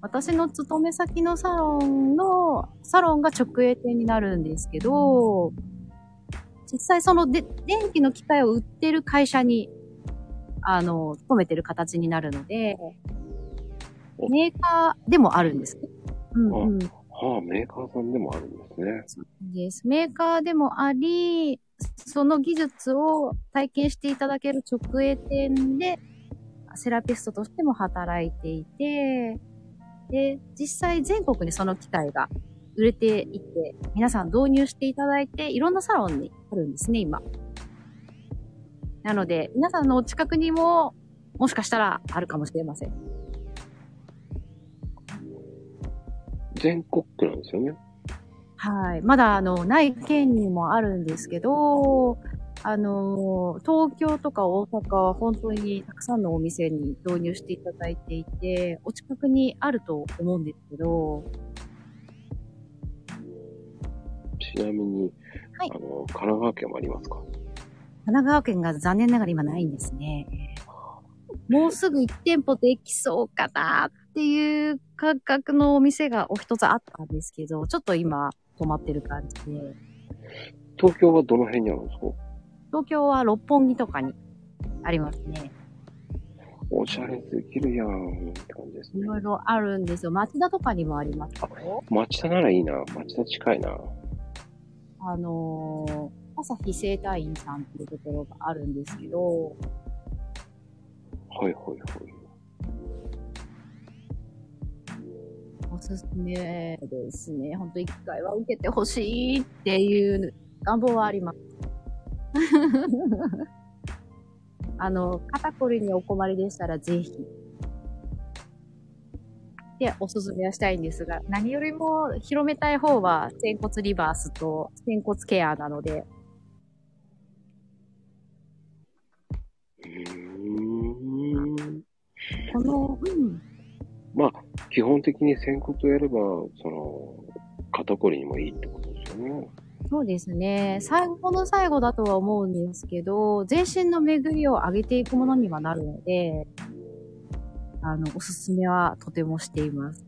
私の勤め先のサロンの、サロンが直営店になるんですけど、実際そので電気の機械を売ってる会社に、あの、勤めてる形になるので、メーカーでもあるんですね。うんうん。はあ、メーカーさんでもあるんですね。です。メーカーでもあり、その技術を体験していただける直営店で、セラピストとしても働いていて、で、実際全国にその機械が売れていて、皆さん導入していただいて、いろんなサロンにあるんですね、今。なので、皆さんのお近くにも、もしかしたらあるかもしれません。全国区なんですよね。はい。まだ、あの、ない県にもあるんですけど、あの、東京とか大阪は本当にたくさんのお店に導入していただいていて、お近くにあると思うんですけど、ちなみに、はいあの、神奈川県もありますか？神奈川県が残念ながら今ないんですね。もうすぐ1店舗できそうかなっていう価格のお店がお一つあったんですけど、ちょっと今止まってる感じで、東京はどの辺にあるんですか？東京は六本木とかにありますね。おしゃれできるやんって感じですね。いろいろあるんですよ。町田とかにもありますよ。町田ならいいな。町田近いな。あのー、朝日生態院さんっていうところがあるんですけど、はいはいはい。おすすめですね。ほんと一回は受けてほしいっていう願望はあります。あの、肩こりにお困りでしたらぜひ。で、おすすめはしたいんですが、何よりも広めたい方は、仙骨リバースと仙骨ケアなので。この、うん、まあ、基本的に仙骨をやれば、その、肩こりにもいいってことですよね。そうですね。最後の最後だとは思うんですけど、全身の巡りを上げていくものにはなるので、あの、おすすめはとてもしています。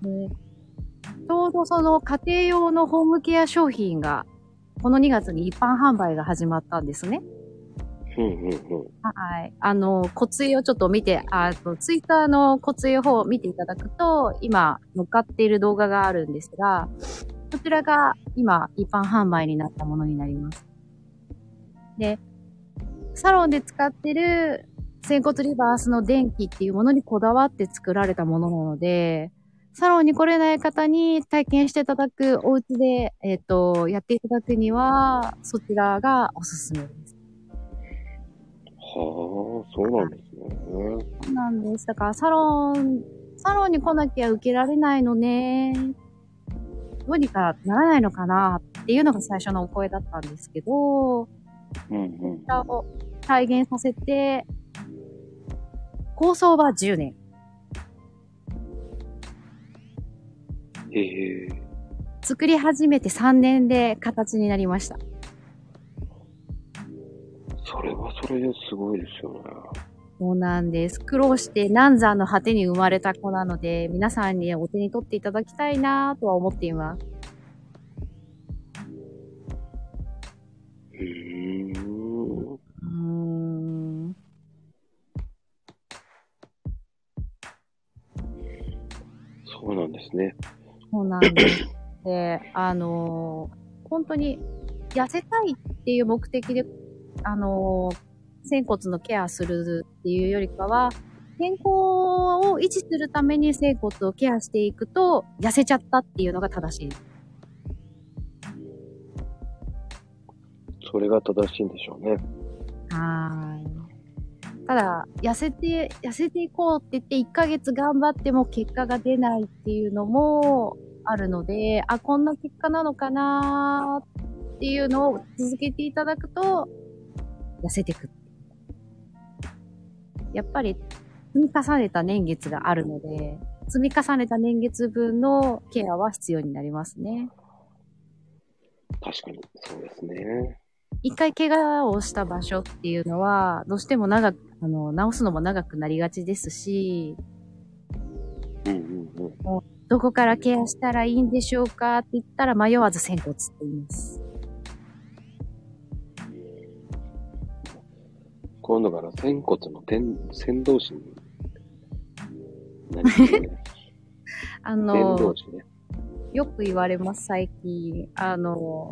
でちょうどその家庭用のホームケア商品が、この2月に一般販売が始まったんですね。うんうんうん。はい。あの、骨髄をちょっと見て、あの、ツイッターの骨髄の方を見ていただくと、今、乗っかっている動画があるんですが、こちらが今、一般販売になったものになります。で、サロンで使ってる仙骨リバースの電気っていうものにこだわって作られたものなので、サロンに来れない方に体験していただく、お家で、えっ、と、やっていただくには、そちらがおすすめです。はあ、そうなんですね。そうなんです。だからサロン、サロンに来なきゃ受けられないのね。どうにかならないのかなっていうのが最初のお声だったんですけど、こうんうんち。らを体現させて、構想は10年。へえ。作り始めて3年で形になりました。それはそれですごいですよね。そうなんです。苦労して難産の果てに生まれた子なので、皆さんにお手に取っていただきたいなとは思っています。うーん。うーん。そうなんですね。そうなんです。で、あのー本当に痩せたいっていう目的で、あのー仙骨のケアするっていうよりかは、健康を維持するために仙骨をケアしていくと、痩せちゃったっていうのが正しい。それが正しいんでしょうね。はーい。ただ、痩せて、痩せていこうって言って1ヶ月頑張っても結果が出ないっていうのもあるので、あ、こんな結果なのかなーっていうのを続けていただくと、痩せていく。やっぱり、積み重ねた年月があるので、積み重ねた年月分のケアは必要になりますね。確かに、そうですね。一回怪我をした場所っていうのは、どうしても長く、あの、治すのも長くなりがちですし、うんうんうん。どこからケアしたらいいんでしょうかって言ったら迷わず仙骨って言います。今度から仙骨の天、先導詞にあのね。よく言われます、最近。あの、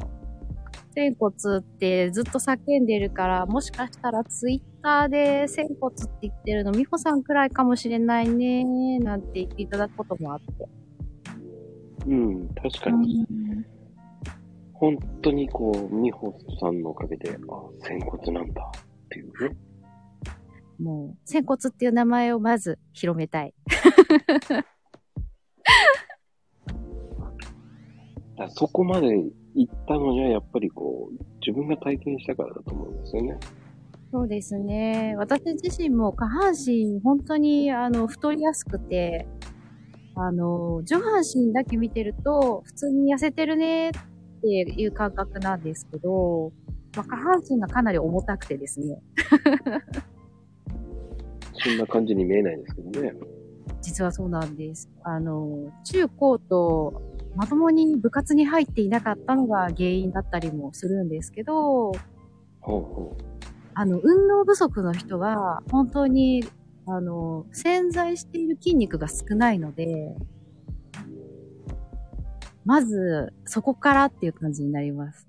仙骨ってずっと叫んでるから、もしかしたらツイッターで仙骨って言ってるの、美穂さんくらいかもしれないね、なんて言っていただくこともあって。うん、確かに。本当にこう、美穂さんのおかげで、あ、仙骨なんだっていうね。もう、仙骨っていう名前をまず広めたい。だそこまで行ったのには、やっぱりこう、自分が体験したからだと思うんですよね。そうですね。私自身も下半身、本当に、あの、太りやすくて、あの、上半身だけ見てると、普通に痩せてるねっていう感覚なんですけど、まあ、下半身がかなり重たくてですね。そんな感じに見えないですけどね。実はそうなんです。あの、中高とまともに部活に入っていなかったのが原因だったりもするんですけど、ほうほあの、運動不足の人は、本当に、あの、潜在している筋肉が少ないので、まず、そこからっていう感じになります。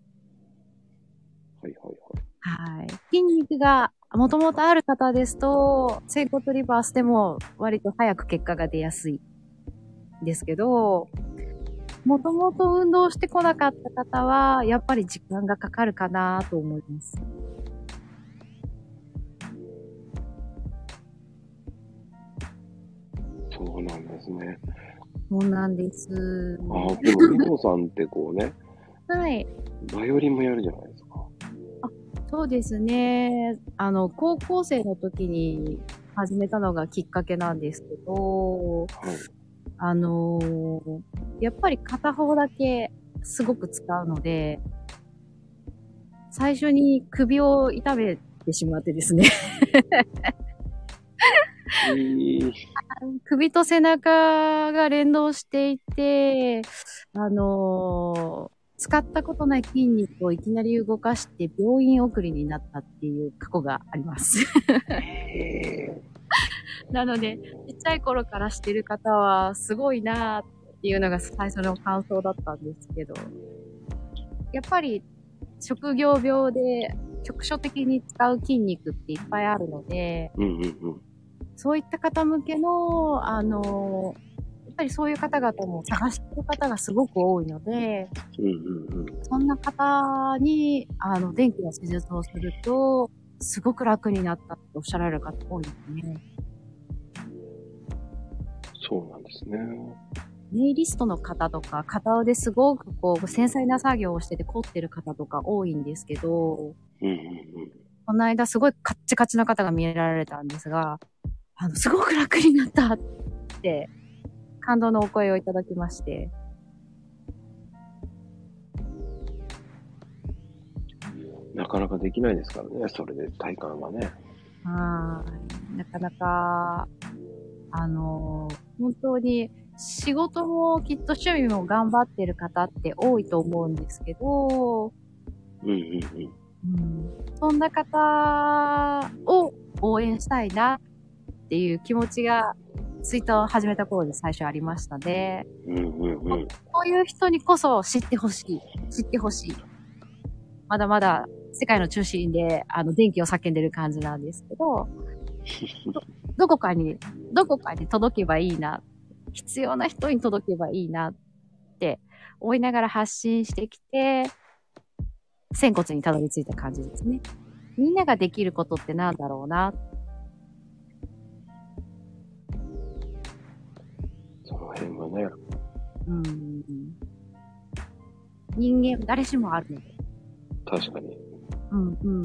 う。はい。筋肉がもともとある方ですと、仙骨リバースでも割と早く結果が出やすい。ですけど、もともと運動してこなかった方は、やっぱり時間がかかるかなと思います。そうなんですね。そうなんです。あでも、美穂さんってこうね、はい。バイオリンもやるじゃない。そうですね。あの、高校生の時に始めたのがきっかけなんですけど、はい。あのーやっぱり片方だけすごく使うので、最初に首を痛めてしまってですね。えー、首と背中が連動していて、あのー使ったことない筋肉をいきなり動かして病院送りになったっていう過去があります。えなので、ちっちゃい頃からしてる方はすごいなーっていうのが最初の感想だったんですけど、やっぱり職業病で局所的に使う筋肉っていっぱいあるので、ー、うんうんうん。そういった方向けの、あの、やっぱりそういう方々も探してる方がすごく多いので、うんうんうん。そんな方に、あの、電気の施術をすると、すごく楽になったっておっしゃられる方多いですね。そうなんですね。ネイリストの方とか、片腕すごくこう、繊細な作業をしてて凝ってる方とか多いんですけど、うんうんうん。この間すごいカッチカチな方が見られたんですが、あの、すごく楽になったって、感動のお声をいただきまして、なかなかできないですからね、それで体感はね。はーい。なかなか、あのー本当に仕事もきっと趣味も頑張ってる方って多いと思うんですけど、うんうんうん。うん、そんな方を応援したいなっていう気持ちが、ツイッターを始めた頃で最初ありましたね。うんうんうん。こういう人にこそ知ってほしい。知ってほしい。まだまだ世界の中心で、あの、電気を叫んでる感じなんですけど、どどこかに、どこかに届けばいいな、必要な人に届けばいいなって思いながら発信してきて、仙骨にたどり着いた感じですね。みんなができることってなんだろうな。ね、うん。人間、誰しもあるので。確かに。うんうん。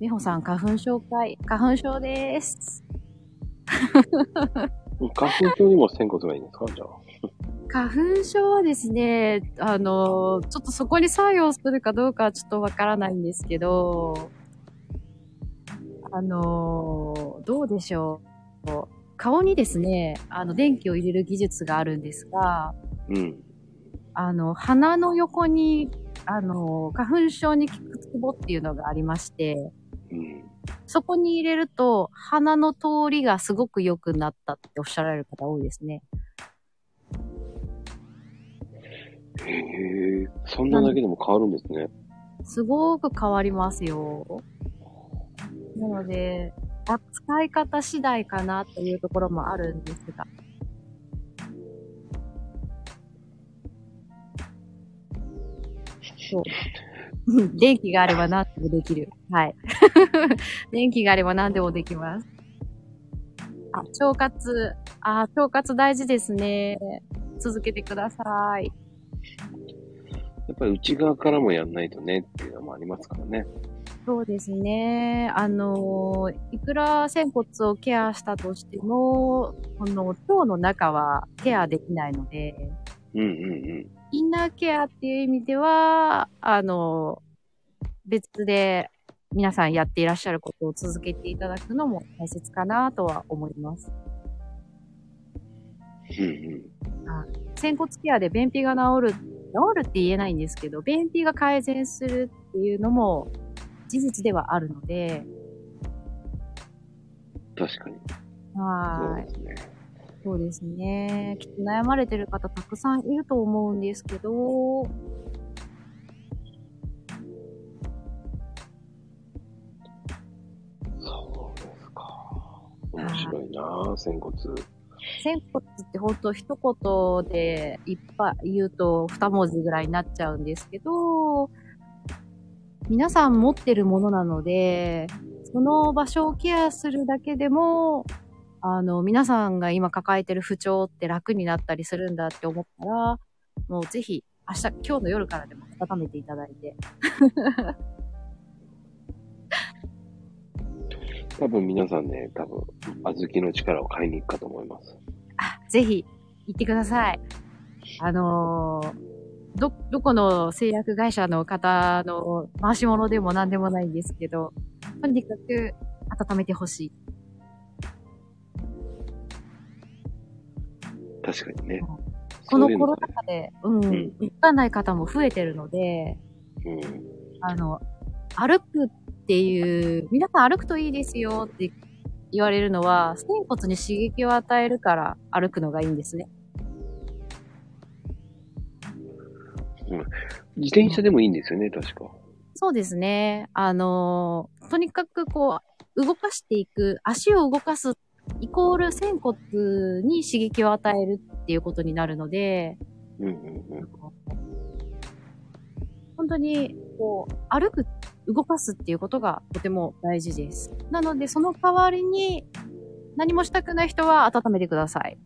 美穂さん、花粉症会、花粉症です。花粉症にも仙骨がいいんですか？じゃあ。花粉症はですね、あの、ちょっとそこに作用するかどうかはちょっとわからないんですけど、あの、どうでしょう。顔にですね、あの、電気を入れる技術があるんですが、うん。あの、鼻の横に、あの、花粉症に効くツボっていうのがありまして、うん。そこに入れると、鼻の通りがすごく良くなったっておっしゃられる方多いですね。へえ、そんなだけでも変わるんですね。すごく変わりますよ。なので、あ使い方次第かなというところもあるんですが。そう。う ん電気があれば何でもできる。はい。電気があれば何でもできます。あ、腸活。あ、腸活大事ですね。続けてください。やっぱり内側からもやんないとねっていうのもありますからね。そうですね。あの、いくら仙骨をケアしたとしても、この腸の中はケアできないので、うんうんうん。インナーケアっていう意味では、あの、別で皆さんやっていらっしゃることを続けていただくのも大切かなとは思います。うんうん。仙骨ケアで便秘が治る、治るって言えないんですけど、便秘が改善するっていうのも事実ではあるので、確かに。はい。そうですね。きっと悩まれてる方たくさんいると思うんですけど、そうですか。面白いなぁ、仙骨。仙骨って本当一言でいっぱい言うと二文字ぐらいになっちゃうんですけど、皆さん持ってるものなので、その場所をケアするだけでも、あの、皆さんが今抱えてる不調って楽になったりするんだって思ったら、もうぜひ明日、今日の夜からでも温めていただいて、多分皆さんね、多分、小豆の力を買いに行くかと思います。あ、ぜひ、行ってください。あのーど、どこの製薬会社の方の回し物でも何でもないんですけど、とにかく温めてほしい。確かにね。このコロナ禍で、うん、ん行かない方も増えてるので、うん。あの、歩くっていう、皆さん歩くといいですよって言われるのは、仙骨に刺激を与えるから歩くのがいいんですね。自転車でもいいんですよね、確か。そうですね。あのーとにかくこう、動かしていく、足を動かす、イコール仙骨に刺激を与えるっていうことになるので、うんうんうん。本当に、こう、歩く、動かすっていうことがとても大事です。なので、その代わりに、何もしたくない人は温めてください。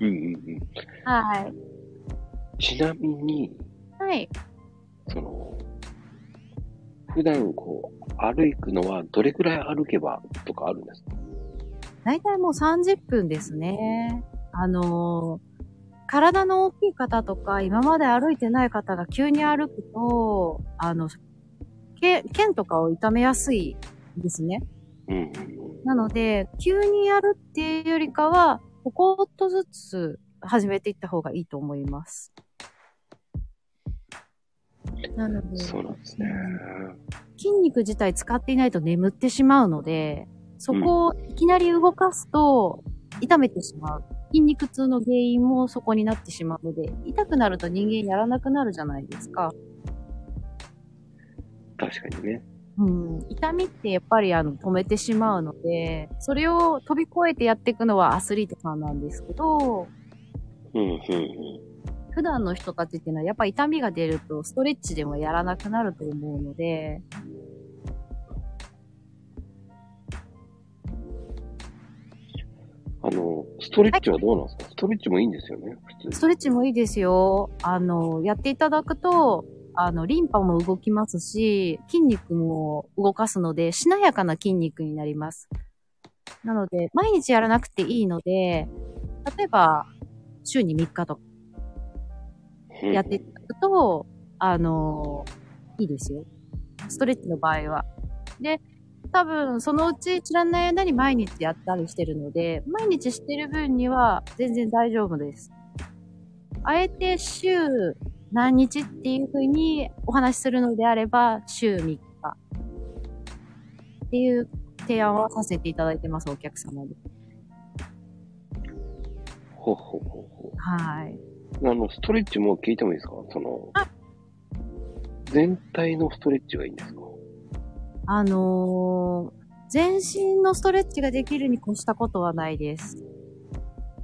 うんうんうん。はい。ちなみに、はい。その、普段こう、歩くのはどれくらい歩けばとかあるんですか？大体もう30分ですね。あのー体の大きい方とか、今まで歩いてない方が急に歩くと、あの、け腱とかを痛めやすいんですね。うんうんうん。なので、急にやるっていうよりかは、ここっとずつ始めていった方がいいと思います。なので、そうなんですね。筋肉自体使っていないと眠ってしまうので、そこをいきなり動かすと痛めてしまう。筋肉痛の原因もそこになってしまうので、痛くなると人間やらなくなるじゃないですか。確かにね。うん、痛みってやっぱりあの止めてしまうので、それを飛び越えてやっていくのはアスリートさんなんですけど、うん、うん、うん。普段の人たちっていうのはやっぱ痛みが出るとストレッチでもやらなくなると思うので、あの、ストレッチはどうなんですか、ストレッチもいいんですよね、普通ストレッチもいいですよ。あの、やっていただくと、あの、リンパも動きますし、筋肉も動かすので、しなやかな筋肉になります。なので、毎日やらなくていいので、例えば、週に3日とかに。やっていただくと、あの、いいですよ。ストレッチの場合は。で、多分、そのうち知らない間に毎日やったりしてるので、毎日してる分には全然大丈夫です。あえて週何日っていう風にお話しするのであれば、週3日。っていう提案はさせていただいてます、お客様に。ほうほうほうほはい。う。あの、ストレッチも聞いてもいいですか？そのあ、全体のストレッチがいいんですか？あのー全身のストレッチができるに越したことはないです。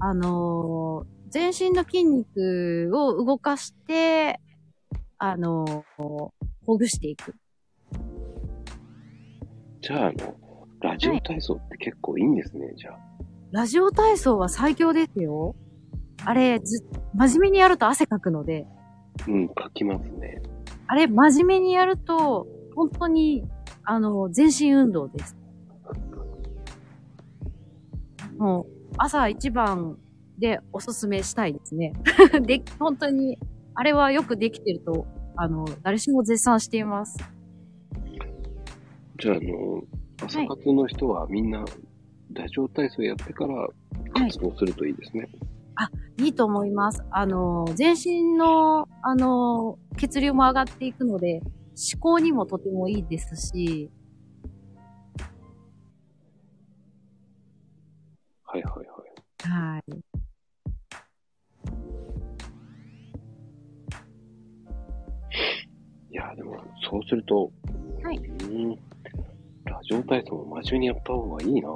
あのー全身の筋肉を動かして、あのーほぐしていく。じゃあ、あの、ラジオ体操って結構いいんですね、じゃあ。ラジオ体操は最強ですよ。あれ、ず、真面目にやると汗かくので、うん、書きますね。あれ、真面目にやると、本当に、あの、全身運動です。もう、朝一番でおすすめしたいですね。で、本当に、あれはよくできてると、あの、誰しも絶賛しています。じゃあ、あの、朝活の人はみんな、ラジオ体操やってから活動するといいですね。いいと思います。あの、全身の、あの、血流も上がっていくので、思考にもとてもいいですし、はいはいはい。はい。いや、でも、そうすると、はいうん、ラジオ体操も真面目にやった方がいいな。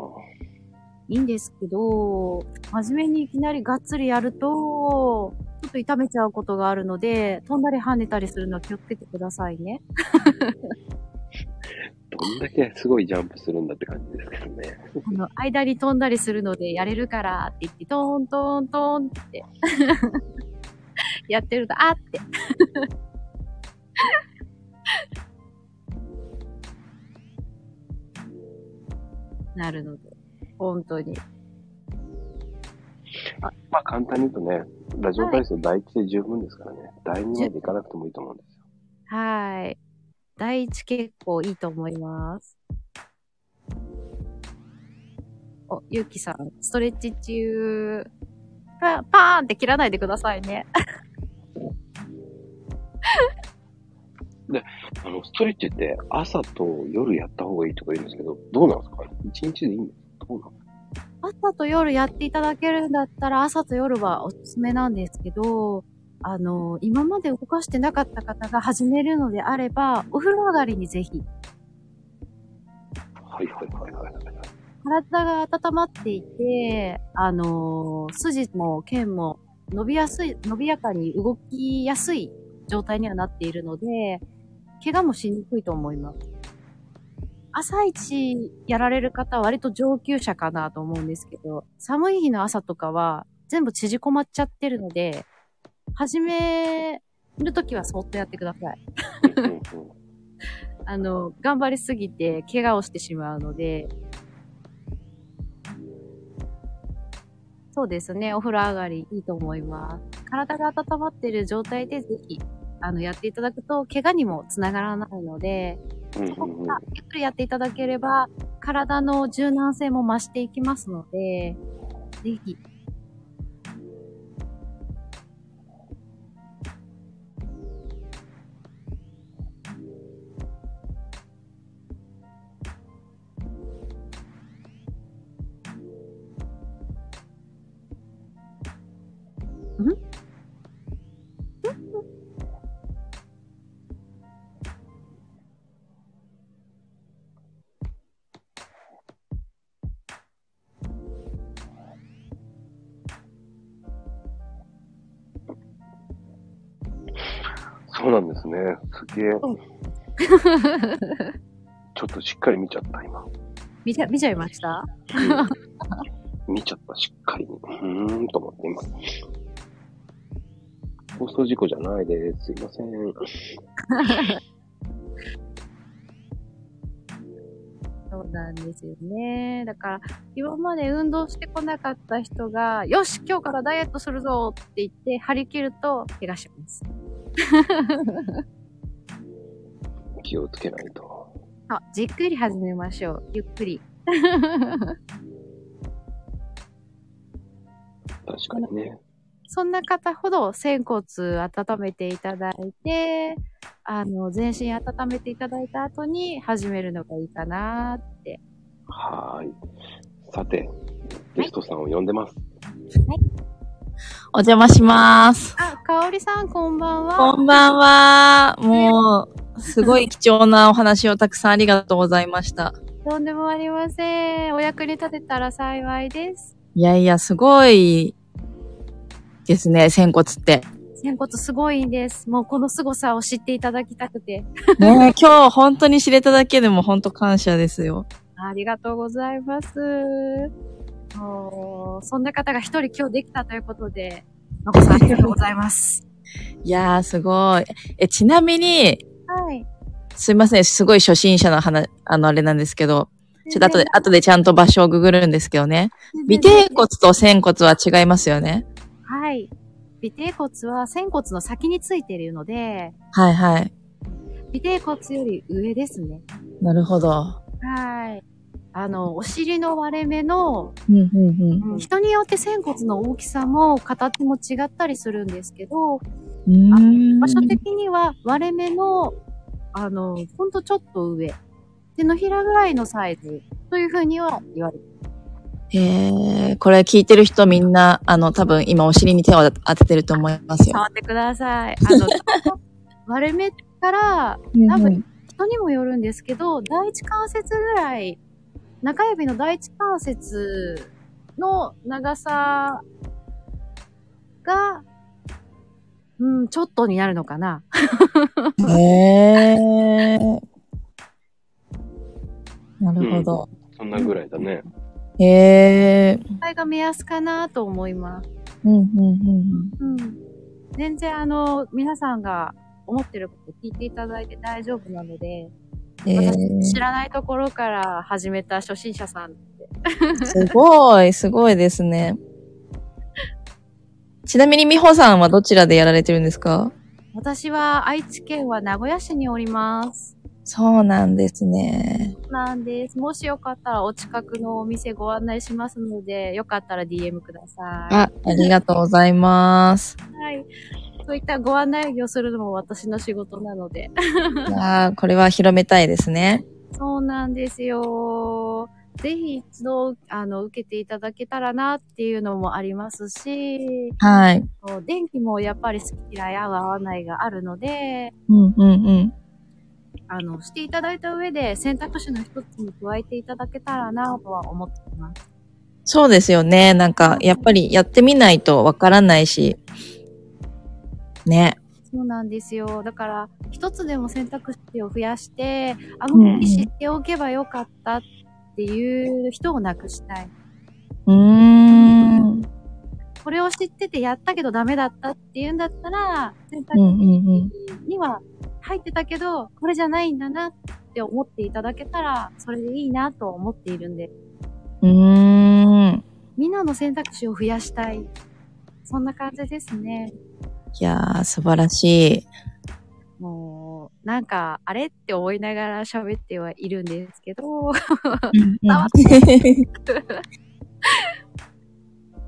いいんですけど、真面目にいきなりがっつりやると、ちょっと痛めちゃうことがあるので、飛んだり跳ねたりするのは気をつけてくださいね。どんだけすごいジャンプするんだって感じですけどね。あの、間に飛んだりするので、やれるからって言って、トーントーントーンって、やってると、あって。なるので、本当に。まあ簡単に言うとね、ラジオ体操第一で十分ですからね。第二まで行かなくてもいいと思うんですよ。はい。第一結構いいと思います。お、ゆうきさん、ストレッチ中、パパーンって切らないでくださいね。あの、ストレッチって朝と夜やった方がいいとか言うんですけど、どうなんですか？一日でいいんですかどうなんですか朝と夜やっていただけるんだったら、朝と夜はおすすめなんですけど、あの、今まで動かしてなかった方が始めるのであれば、お風呂上がりにぜひ、はいはいはいはいはい。体が温まっていて、あの、筋も腱も伸びやすい、伸びやかに動きやすい状態にはなっているので、怪我もしにくいと思います。朝一やられる方は割と上級者かなと思うんですけど、寒い日の朝とかは全部縮こまっちゃってるので、始めるときはそっとやってください。あの、頑張りすぎて怪我をしてしまうので、そうですね、お風呂上がりいいと思います。体が温まっている状態でぜひ、あの、やっていただくと、怪我にもつながらないので、そこからゆっくりやっていただければ、体の柔軟性も増していきますので、ぜひ、そうなんですね。すげえ。うん ちょっとしっかり見ちゃった、今。見ちゃ、見ちゃいました？うん見ちゃった、しっかり。うーんと思って今。放送事故じゃないです。すいません。そうなんですよね。だから、今まで運動してこなかった人が、よし、今日からダイエットするぞって言って、張り切ると、怪我します。気をつけないと。あ、じっくり始めましょう。ゆっくり。確かにね。そんな方ほど、仙骨温めていただいて、あの、全身温めていただいた後に始めるのがいいかなって。はーい。さて、ゲストさんを呼んでます。お邪魔します。あ、かおりさん、こんばんは。こんばんは。もう、すごい貴重なお話をたくさんありがとうございました。とんでもありません。お役に立てたら幸いです。いやいや、すごいですね、仙骨って。仙骨すごいんです。もうこの凄さを知っていただきたくて。ねえ今日本当に知れただけでも本当感謝ですよ。ありがとうございます。そんな方が一人今日できたということで、まこさんありがとうございます。いやー、すごい。え、ちなみに、はい。すいません、すごい初心者の話、あの、あれなんですけど、ちょっと後で、後でちゃんと場所をググるんですけどね。尾てい骨と仙骨は違いますよね。はい。尾てい骨は仙骨の先についているので、はいはい。尾てい骨より上ですね。なるほど。はい。あの、お尻の割れ目の、うんうんうん人によって仙骨の大きさも形も違ったりするんですけど、うん。うーん場所的には割れ目の、あの、ほんとちょっと上。手のひらぐらいのサイズというふうには言われてへえ、これ聞いてる人みんな、あの、多分今お尻に手を当ててると思いますよ。触ってください。あの、割れ目から、多分人にもよるんですけど、第一関節ぐらい、中指の第一関節の長さが、うん、ちょっとになるのかな。へえ。なるほど。そんなぐらいだね。へえ。これが目安かなと思います。うん、うん、うん。うん。全然あの、皆さんが思ってること聞いていただいて大丈夫なので、へ私知らないところから始めた初心者さんって。え。すごい、すごいですね。ちなみに美穂さんはどちらでやられてるんですか？私は愛知県は名古屋市におります。そうなんですね。なんです。もしよかったらお近くのお店ご案内しますので、よかったら DM ください。あ、ありがとうございます。はい。そういったご案内をするのも私の仕事なので。いやーこれは広めたいですね。そうなんですよ。ぜひ一度、あの、受けていただけたらなっていうのもありますし、はい。電気もやっぱり好き嫌い合う合わないがあるので、うん、うん、うん。あの、していただいた上で選択肢の一つに加えていただけたらなとは思っています。そうですよね。なんか、やっぱりやってみないとわからないし。ね。そうなんですよ。だから、一つでも選択肢を増やして、あの時知っておけばよかったっていう人をなくしたい。うーん。これを知っててやったけどダメだったっていうんだったら、選択。肢には入ってたけど、これじゃないんだなって思っていただけたら、それでいいなと思っているんで、うーん。みんなの選択肢を増やしたい。そんな感じですね。いやー、素晴らしい。もう、なんか、あれって思いながら喋ってはいるんですけど、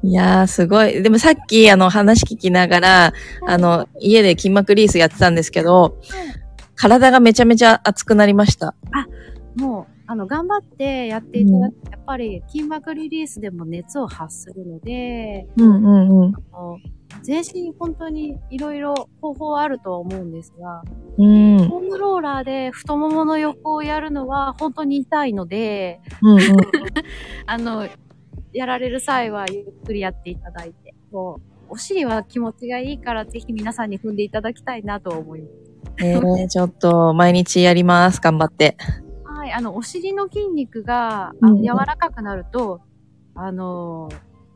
いやー、すごい。でもさっき、あの、話聞きながら、あの、家で筋膜リースやってたんですけど、体がめちゃめちゃ熱くなりました。もう、あの、頑張ってやっていただくと、やっぱり筋膜リリースでも熱を発するので、うんうんうん。全身本当にいろいろ方法はあるとは思うんですが、うん。うんホームローラーで太ももの横をやるのは本当に痛いので、うん。あの、やられる際はゆっくりやっていただいて、こう、お尻は気持ちがいいからぜひ皆さんに踏んでいただきたいなと思います。えー、ちょっと、毎日やります。頑張って。はい。あの、お尻の筋肉が、柔らかくなると、あの、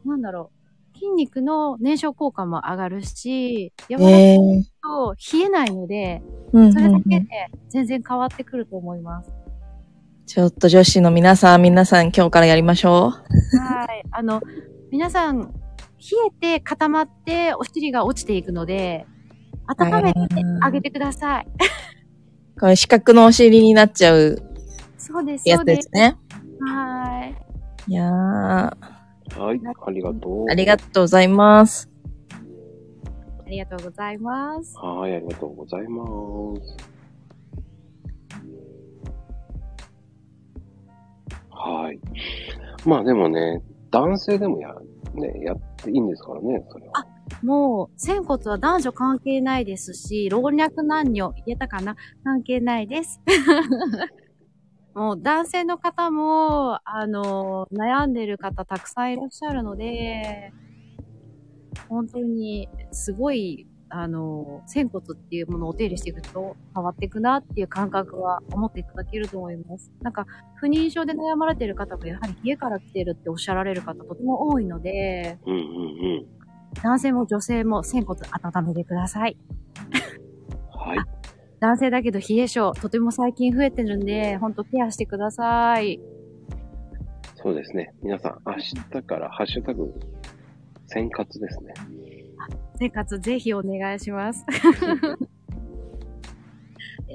なんだろう。筋肉の燃焼効果も上がるし、柔らかえいー、と冷えないので、うんうんそれだけでうん全然変わってくると思います。ちょっと女子の皆さん、皆さん今日からやりましょはい。あの、皆さん、冷えて固まってお尻が落ちていくので、温めてあげてください。う。これ四角のお尻になっちゃうそうです、やつそうで。ですすね。はい。いやー、はい、ありがとう。ありがとうございます。ありがとうございます。はい、ありがとうございます。はい。まあでもね、男性でもや、ね、やっていいんですからね、それは。もう、仙骨は男女関係ないですし、老若男女、言えたかな？関係ないです。もう男性の方も、あの、悩んでる方たくさんいらっしゃるので、本当にすごい、あの、仙骨っていうものをお手入れしていくと変わっていくなっていう感覚は思っていただけると思います。なんか、不妊症で悩まれている方もやはり家から来てるっておっしゃられる方とても多いので、うんうんうん。男性も女性も仙骨温めてください。はい。男性だけど冷え性、とても最近増えてるんで、ほんとケアしてください。そうですね。皆さん、明日からハッシュタグ、戦活ですね。生活ぜひお願いします。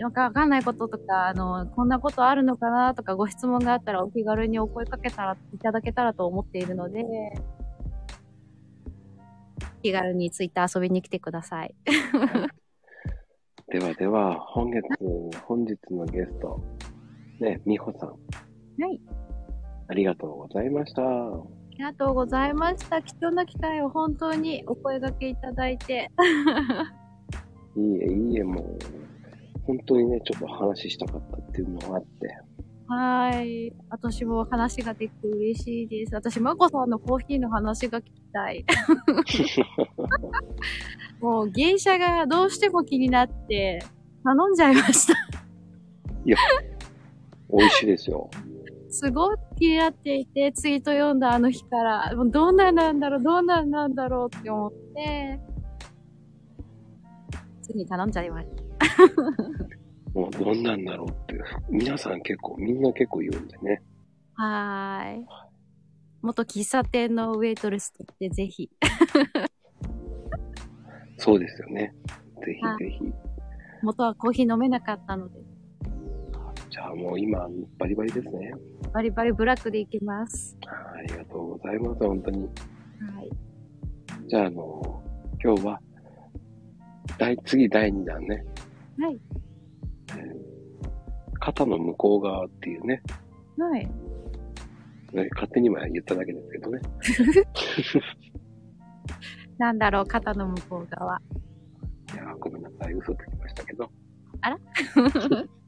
わかわかんないこととか、あの、こんなことあるのかなとかご質問があったらお気軽にお声かけたら、いただけたらと思っているので、気軽にツイッター遊びに来てください。ではでは、本月、本日のゲスト、ね、みほさん。はい。ありがとうございました。ありがとうございました。貴重な機会を本当にお声掛けいただいて。いいえ、いいえ、もう、本当にね、ちょっと話したかったっていうのがあって。はい。私も話ができて嬉しいです。私、まこさんのコーヒーの話が聞きたい。もう芸者がどうしても気になって、頼んじゃいました。美味しいですよ。すごい気になっていて、ツイート読んだあの日から、もうどんなんなんだろう、どんなんなんだろうって思って、次に頼んじゃいました。もうどんなんだろうって、皆さん結構、みんな結構言うんでね。はーい。元喫茶店のウェイトレスとしてぜひ。そうですよね。ぜはひぜひ。元はコーヒー飲めなかったので、じゃあもう今、バリバリですね。バリバリブラックでいきます。ありがとうございます、本当に。はい。じゃあ、あの、今日は、第、次第2弾ね。はい。肩の向こう側っていうね。はい。ね勝手に今言っただけですけどね。なんだろう、肩の向こう側。いやーごめんなさい、嘘つきましたけど。あら？